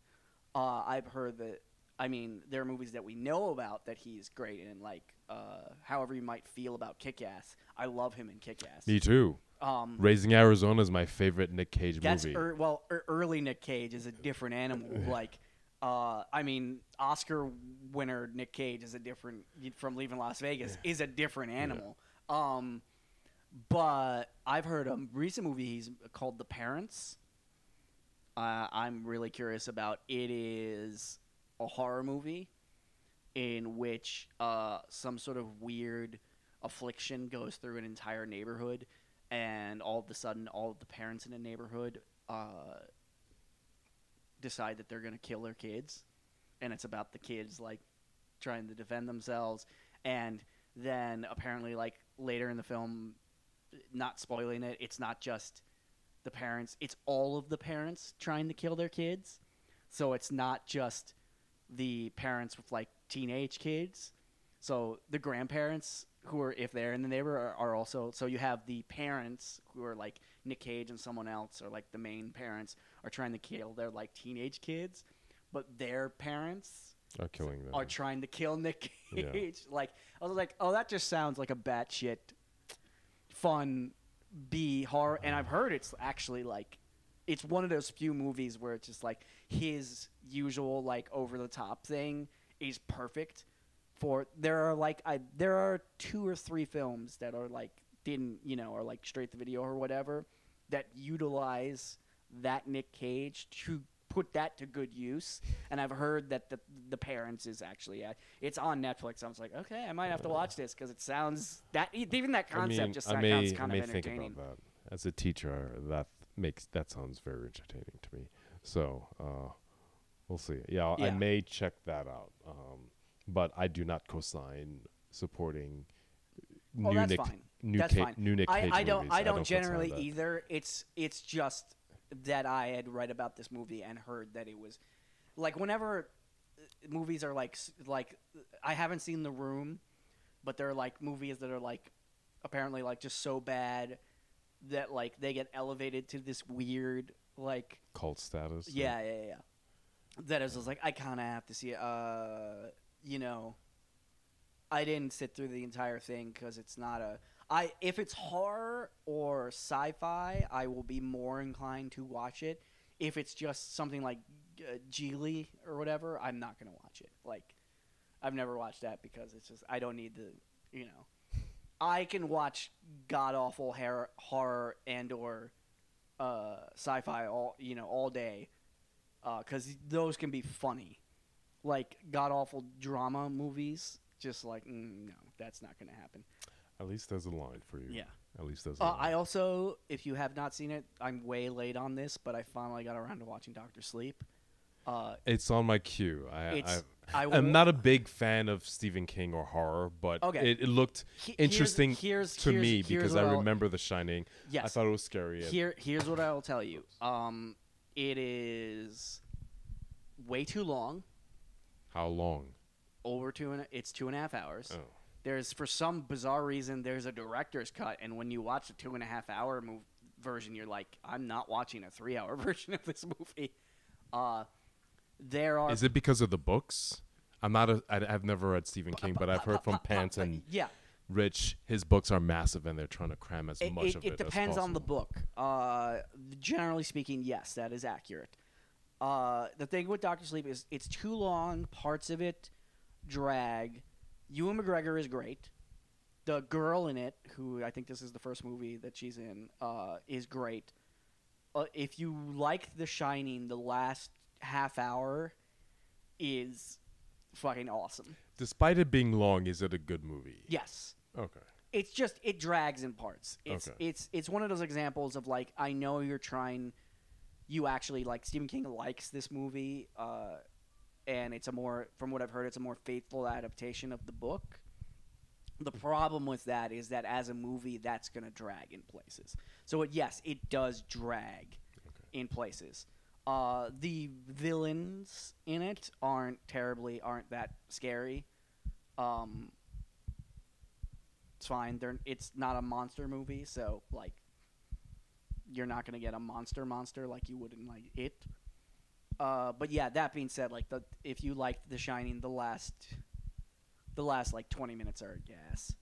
Uh, I've heard that. I mean, there are movies that we know about that he's great in, like, uh, however you might feel about Kick Ass. I love him in Kick Ass. Me too. Um, Raising Arizona is my favorite Nick Cage that's movie. er, well, er, early Nick Cage is a different animal. like, uh, I mean, Oscar winner Nick Cage is a different from Leaving Las Vegas is a different animal. Um, but I've heard a recent movie he's called The Parents. Uh, I'm really curious about. It is a horror movie in which uh, some sort of weird affliction goes through an entire neighborhood, and all of a sudden, all of the parents in the neighborhood uh, decide that they're going to kill their kids, and it's about the kids like trying to defend themselves, and then apparently, like later in the film, not spoiling it, it's not just the parents; it's all of the parents trying to kill their kids. So it's not just the parents with like teenage kids. So the grandparents who are, if they're in the neighborhood, are, are also. So you have the parents who are like Nick Cage and someone else, or like the main parents are trying to kill their like teenage kids, but their parents are killing them. are trying to kill Nick Yeah. Cage. Like I was like, oh, that just sounds like a batshit fun B horror, and I've heard it's actually like it's one of those few movies where it's just like his usual like over the top thing is perfect for there are like I there are two or three films that are like didn't you know are like straight to video or whatever that utilize that Nick Cage to put that to good use and I've heard that the the parents is actually at, it's on Netflix I was like okay I might have to watch this because it sounds that even that concept I mean, just I sounds may, kind I may of think entertaining about that. As a teacher, that makes that sounds very entertaining to me. So uh, we'll see. Yeah, I may check that out. Um, but I do not co-sign supporting Oh, new that's Nick, fine. new That's Ca- fine. new Nick I, Cage I don't. movies. I don't generally either. It's it's just that I had read about this movie and heard that it was like whenever uh, movies are like like I haven't seen The Room, but they're like movies that are like apparently like just so bad that like they get elevated to this weird like cult status. yeah yeah yeah. That is just like I kind of have to see it. Uh, you know, I didn't sit through the entire thing because it's not a. I if it's horror or sci-fi, I will be more inclined to watch it. If it's just something like uh, Gigli or whatever, I'm not gonna watch it. Like, I've never watched that because it's just I don't need the, you know, I can watch god awful horror, horror and or uh, sci-fi all you know all day because those can be funny. Like god awful drama movies, just like mm, no, that's not gonna happen. At least there's a line for you. Yeah. At least there's. A Uh, line. I also, if you have not seen it, I'm way late on this, but I finally got around to watching Doctor Sleep. Uh, It's on my queue. I, it's I, I will, I'm not a big fan of Stephen King or horror, but Okay. it, it looked he- here's- interesting here's, to here's- me here's because what I I'll- remember The Shining. Yes. I thought it was scary. Here, here's what I will tell you. Um, it is way too long. How long? Over two and it's two and a half hours. Oh. There's for some bizarre reason there's a director's cut, and when you watch the two and a half hour move version, you're like, I'm not watching a three hour version of this movie. Uh, there are Is it because of the books? I'm not a. I, I've never read Stephen King, but I've heard from Pants and yeah. Rich, his books are massive, and they're trying to cram as It, much it, of it it. depends on the book. Uh, generally speaking, yes, that is accurate. Uh, the thing with Doctor Sleep is it's too long. Parts of it drag. Ewan McGregor is great. the girl in it, who I think this is the first movie that she's in, uh, is great. Uh, if you like The Shining, the last half hour is fucking awesome. Despite it being long, is it a good movie? Yes. Okay. It's just it drags in parts. It's Okay. it's it's one of those examples of like I know you're trying you actually like Stephen King likes this movie uh and it's a more from what I've heard it's a more faithful adaptation of the book. The problem with that is that as a movie that's going to drag in places. So it, yes, it does drag in places. Uh, the villains in it aren't terribly aren't that scary. Um, it's fine. They're it's not a monster movie, so like you're not gonna get a monster monster like you would in like it. Uh, but yeah, that being said, like the if you liked The Shining, the last the last like 20 minutes are gas.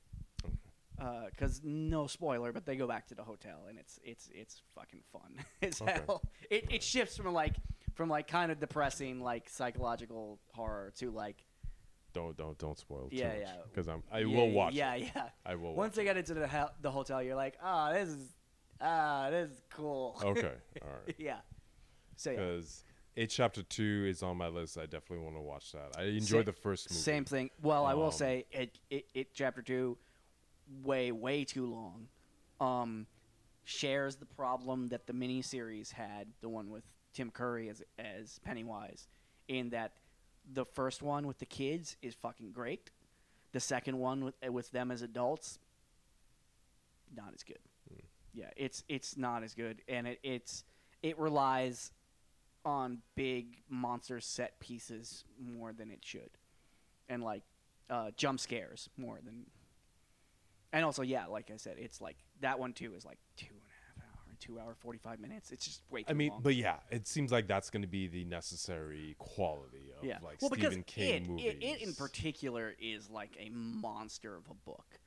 Because no spoiler, but they go back to the hotel and it's it's it's fucking fun as Okay. hell. It it shifts from like from like kind of depressing like psychological horror to like Don't don't don't spoil Yeah, too much. yeah. Because I'm I yeah, will watch. Yeah, it. yeah. I will. Once they get into the ho- the hotel, you're like, ah, this is ah, this is cool. Okay. All right. yeah. So yeah, Because it chapter two is on my list. I definitely want to watch that. I enjoyed Sa- the first movie. same thing. Well, I will Um, say it, it it chapter two, way way too long. Um, shares the problem that the miniseries had, the one with Tim Curry as as Pennywise, in that the first one with the kids is fucking great. The second one with with them as adults, not as good. Yeah, it's it's not as good, and it it's it relies on big monster set pieces more than it should, and like uh, jump scares more than. And also, yeah, like I said, it's like that one too is like two and a half hour, two hour forty five minutes. It's just way too I mean, long. but yeah, it seems like that's going to be the necessary quality of yeah, like well, Stephen King it, movies. it, it in particular is like a monster of a book.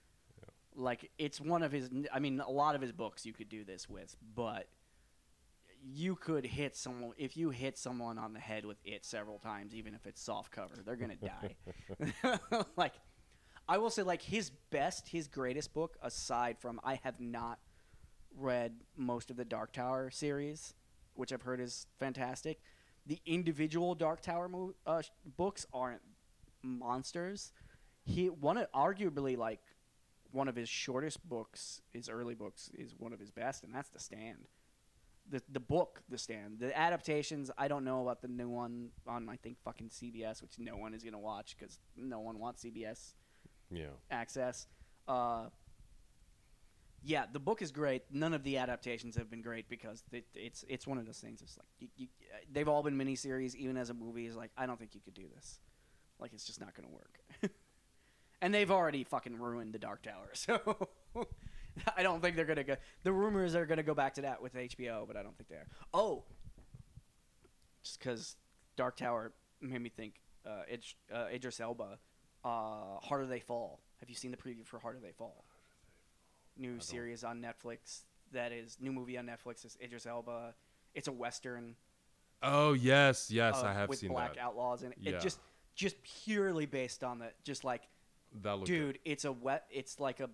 Like it's one of his. I mean, a lot of his books you could do this with, but you could hit someone if you hit someone on the head with it several times, even if it's soft cover, they're gonna die. like, I will say, like his best, his greatest book, aside from I have not read most of the Dark Tower series, which I've heard is fantastic. The individual Dark Tower mo- uh, books aren't monsters. He one of, arguably like one of his shortest books, his early books, is one of his best, and that's The Stand. The the book, The Stand. The adaptations, I don't know about the new one on I think fucking CBS, which no one is gonna watch because no one wants CBS yeah. access. Uh, yeah, the book is great. None of the adaptations have been great because it, it's it's one of those things. It's like you, you, they've all been miniseries, even as a movie. Is like I don't think you could do this. Like it's just not going to work. and they've already fucking ruined the Dark Tower, so I don't think they're going to go. The rumors are going to go back to that with HBO, but I don't think they are. Oh, just because Dark Tower made me think. Uh, Idris, uh, Idris Elba, uh, Harder They Fall. Have you seen the preview for Harder They Fall? New series on Netflix. That is new movie on Netflix. Is Idris Elba. It's a western. Oh yes, yes, uh, I have with seen black that. outlaws and Yeah. it just just purely based on the just like That looked dude it's a wet it's like a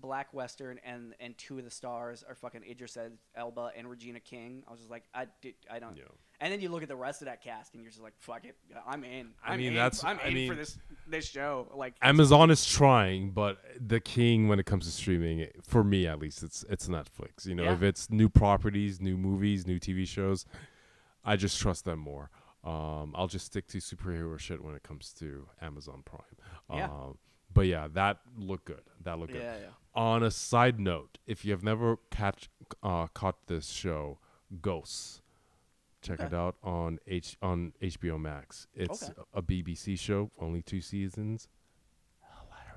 black western and and two of the stars are fucking Idris Elba and Regina King I was just like I did I don't Yeah. and then you look at the rest of that cast and you're just like fuck it I'm in I I'm mean, in, that's- I'm I in for this this show like Amazon is trying, but the king when it comes to streaming, for me at least, it's it's Netflix. You know, Yeah. if it's new properties, new movies, new TV shows, I just trust them more. Um, I'll just stick to superhero shit when it comes to Amazon Prime. Yeah. But yeah, that looked good. That looked good. yeah yeah On a side note, if you have never catch uh, caught this show, Ghosts, check it out on H on HBO Max. It's Okay. a BBC show, only two seasons.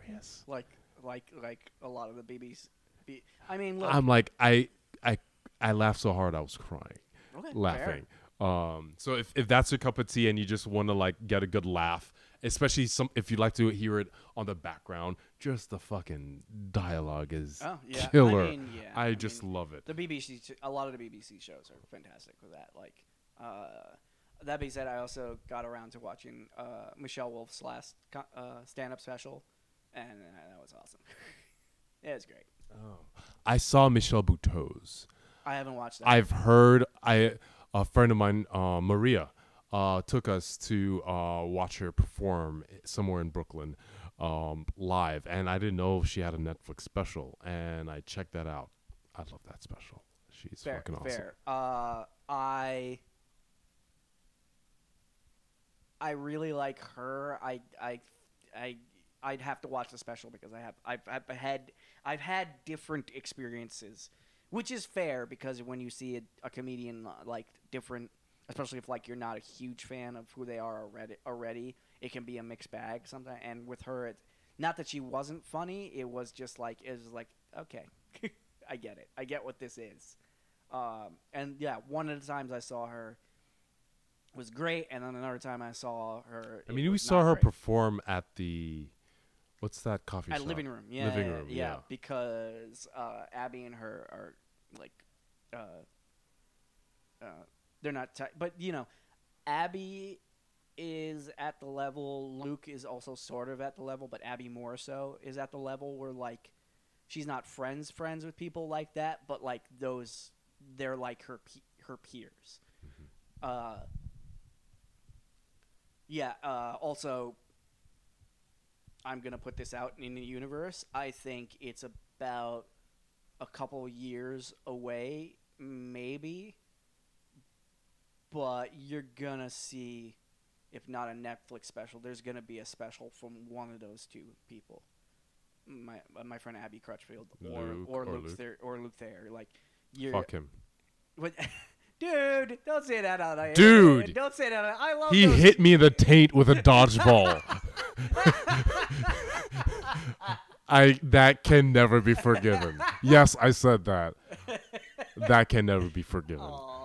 Hilarious. like like like a lot of the BB's B, I mean look I'm like I I I laughed so hard I was crying, okay, fair. laughing. Um, so if if that's your cup of tea and you just want to like get a good laugh, especially some if you like to hear it on the background, just the fucking dialogue is Oh, yeah. I killer. mean, yeah, I I just mean, love it. The BBC, a lot of the BBC shows are fantastic with that. Like, uh, that being said, I also got around to watching uh, Michelle Wolf's last co- uh, stand-up special, and uh, that was awesome. It was great. Oh, I saw Michelle Buteau's. I haven't watched that. I've heard I a friend of mine, uh, Maria, uh, took us to uh, watch her perform somewhere in Brooklyn um, live, and I didn't know if she had a Netflix special, and I checked that out. I love that special. She's fair, fucking awesome. fair. Uh, I I really like her. I I I I'd have to watch the special because I have I've, I've had I've had different experiences, which is fair because when you see a, a comedian uh, like different, especially if like you're not a huge fan of who they are already, already it can be a mixed bag sometimes. And with her, it, not that she wasn't funny, it was just like it was like okay, I get it, I get what this is. Um, and yeah, one of the times I saw her was great, and then another time I saw her. I mean, we saw her great. perform at the what's that coffee at shop? living room. Yeah, Living yeah, room, yeah, yeah. because uh, Abby and her are like, uh, uh, they're not tight, but you know, Abby is at the level. Luke is also sort of at the level, but Abby more so is at the level where like, she's not friends friends with people like that, but like those, they're like her pe- her peers. Uh, yeah. Uh, also, I'm gonna put this out in the universe. I think it's about a couple years away, maybe. But you're gonna see, if not a Netflix special, there's gonna be a special from one of those two people. My uh, my friend Abby Crutchfield or Luke or, or Luke Luke. Or Luke Thayer. Like you're Fuck him. what, dude, don't say that out there. Dude. don't say that. out- I love He hit me in the taint with a dodgeball. I that can never be forgiven. Yes, I said that. That can never be forgiven. Sweet.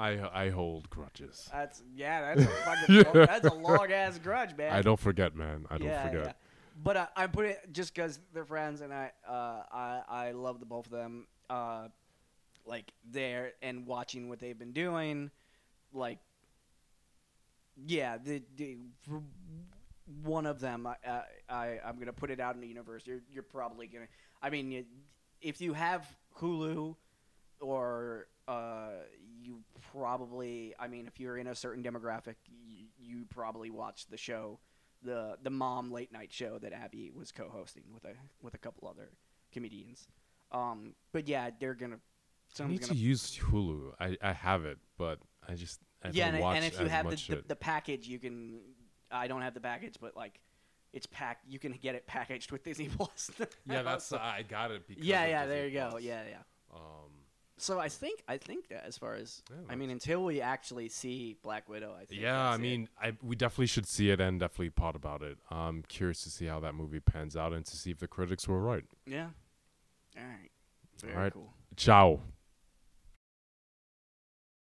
I I hold grudges. That's yeah, that's a fucking Yeah. that's a long ass grudge, man. I don't forget, man. I don't yeah, forget. yeah. But uh, I put it just because they're friends, and I uh, I I love the both of them. Uh, like there and watching what they've been doing, like yeah, the, the one of them, I, I I I'm gonna put it out in the universe. You're you're probably gonna. I mean, you, if you have Hulu, or uh, you probably. I mean, if you're in a certain demographic, you, you probably watch the show, the the mom late night show that Abby was co-hosting with a with a couple other comedians. Um, but yeah, they're gonna. I need gonna to use Hulu. I, I have it, but I just I yeah, and, watch and if you have the, the, the package, you can. I don't have the package, but like, it's packed. You can get it packaged with Disney Plus. yeah, that's So- I got it. Because yeah, yeah. Disney There you go. Yeah, yeah. Um, So I think I think that as far as Yeah, I mean, until we actually see Black Widow, I think. yeah, I that's it. mean, I we definitely should see it and definitely pod about it. I'm curious to see how that movie pans out and to see if the critics were right. yeah. All right. Very All right. cool. Ciao.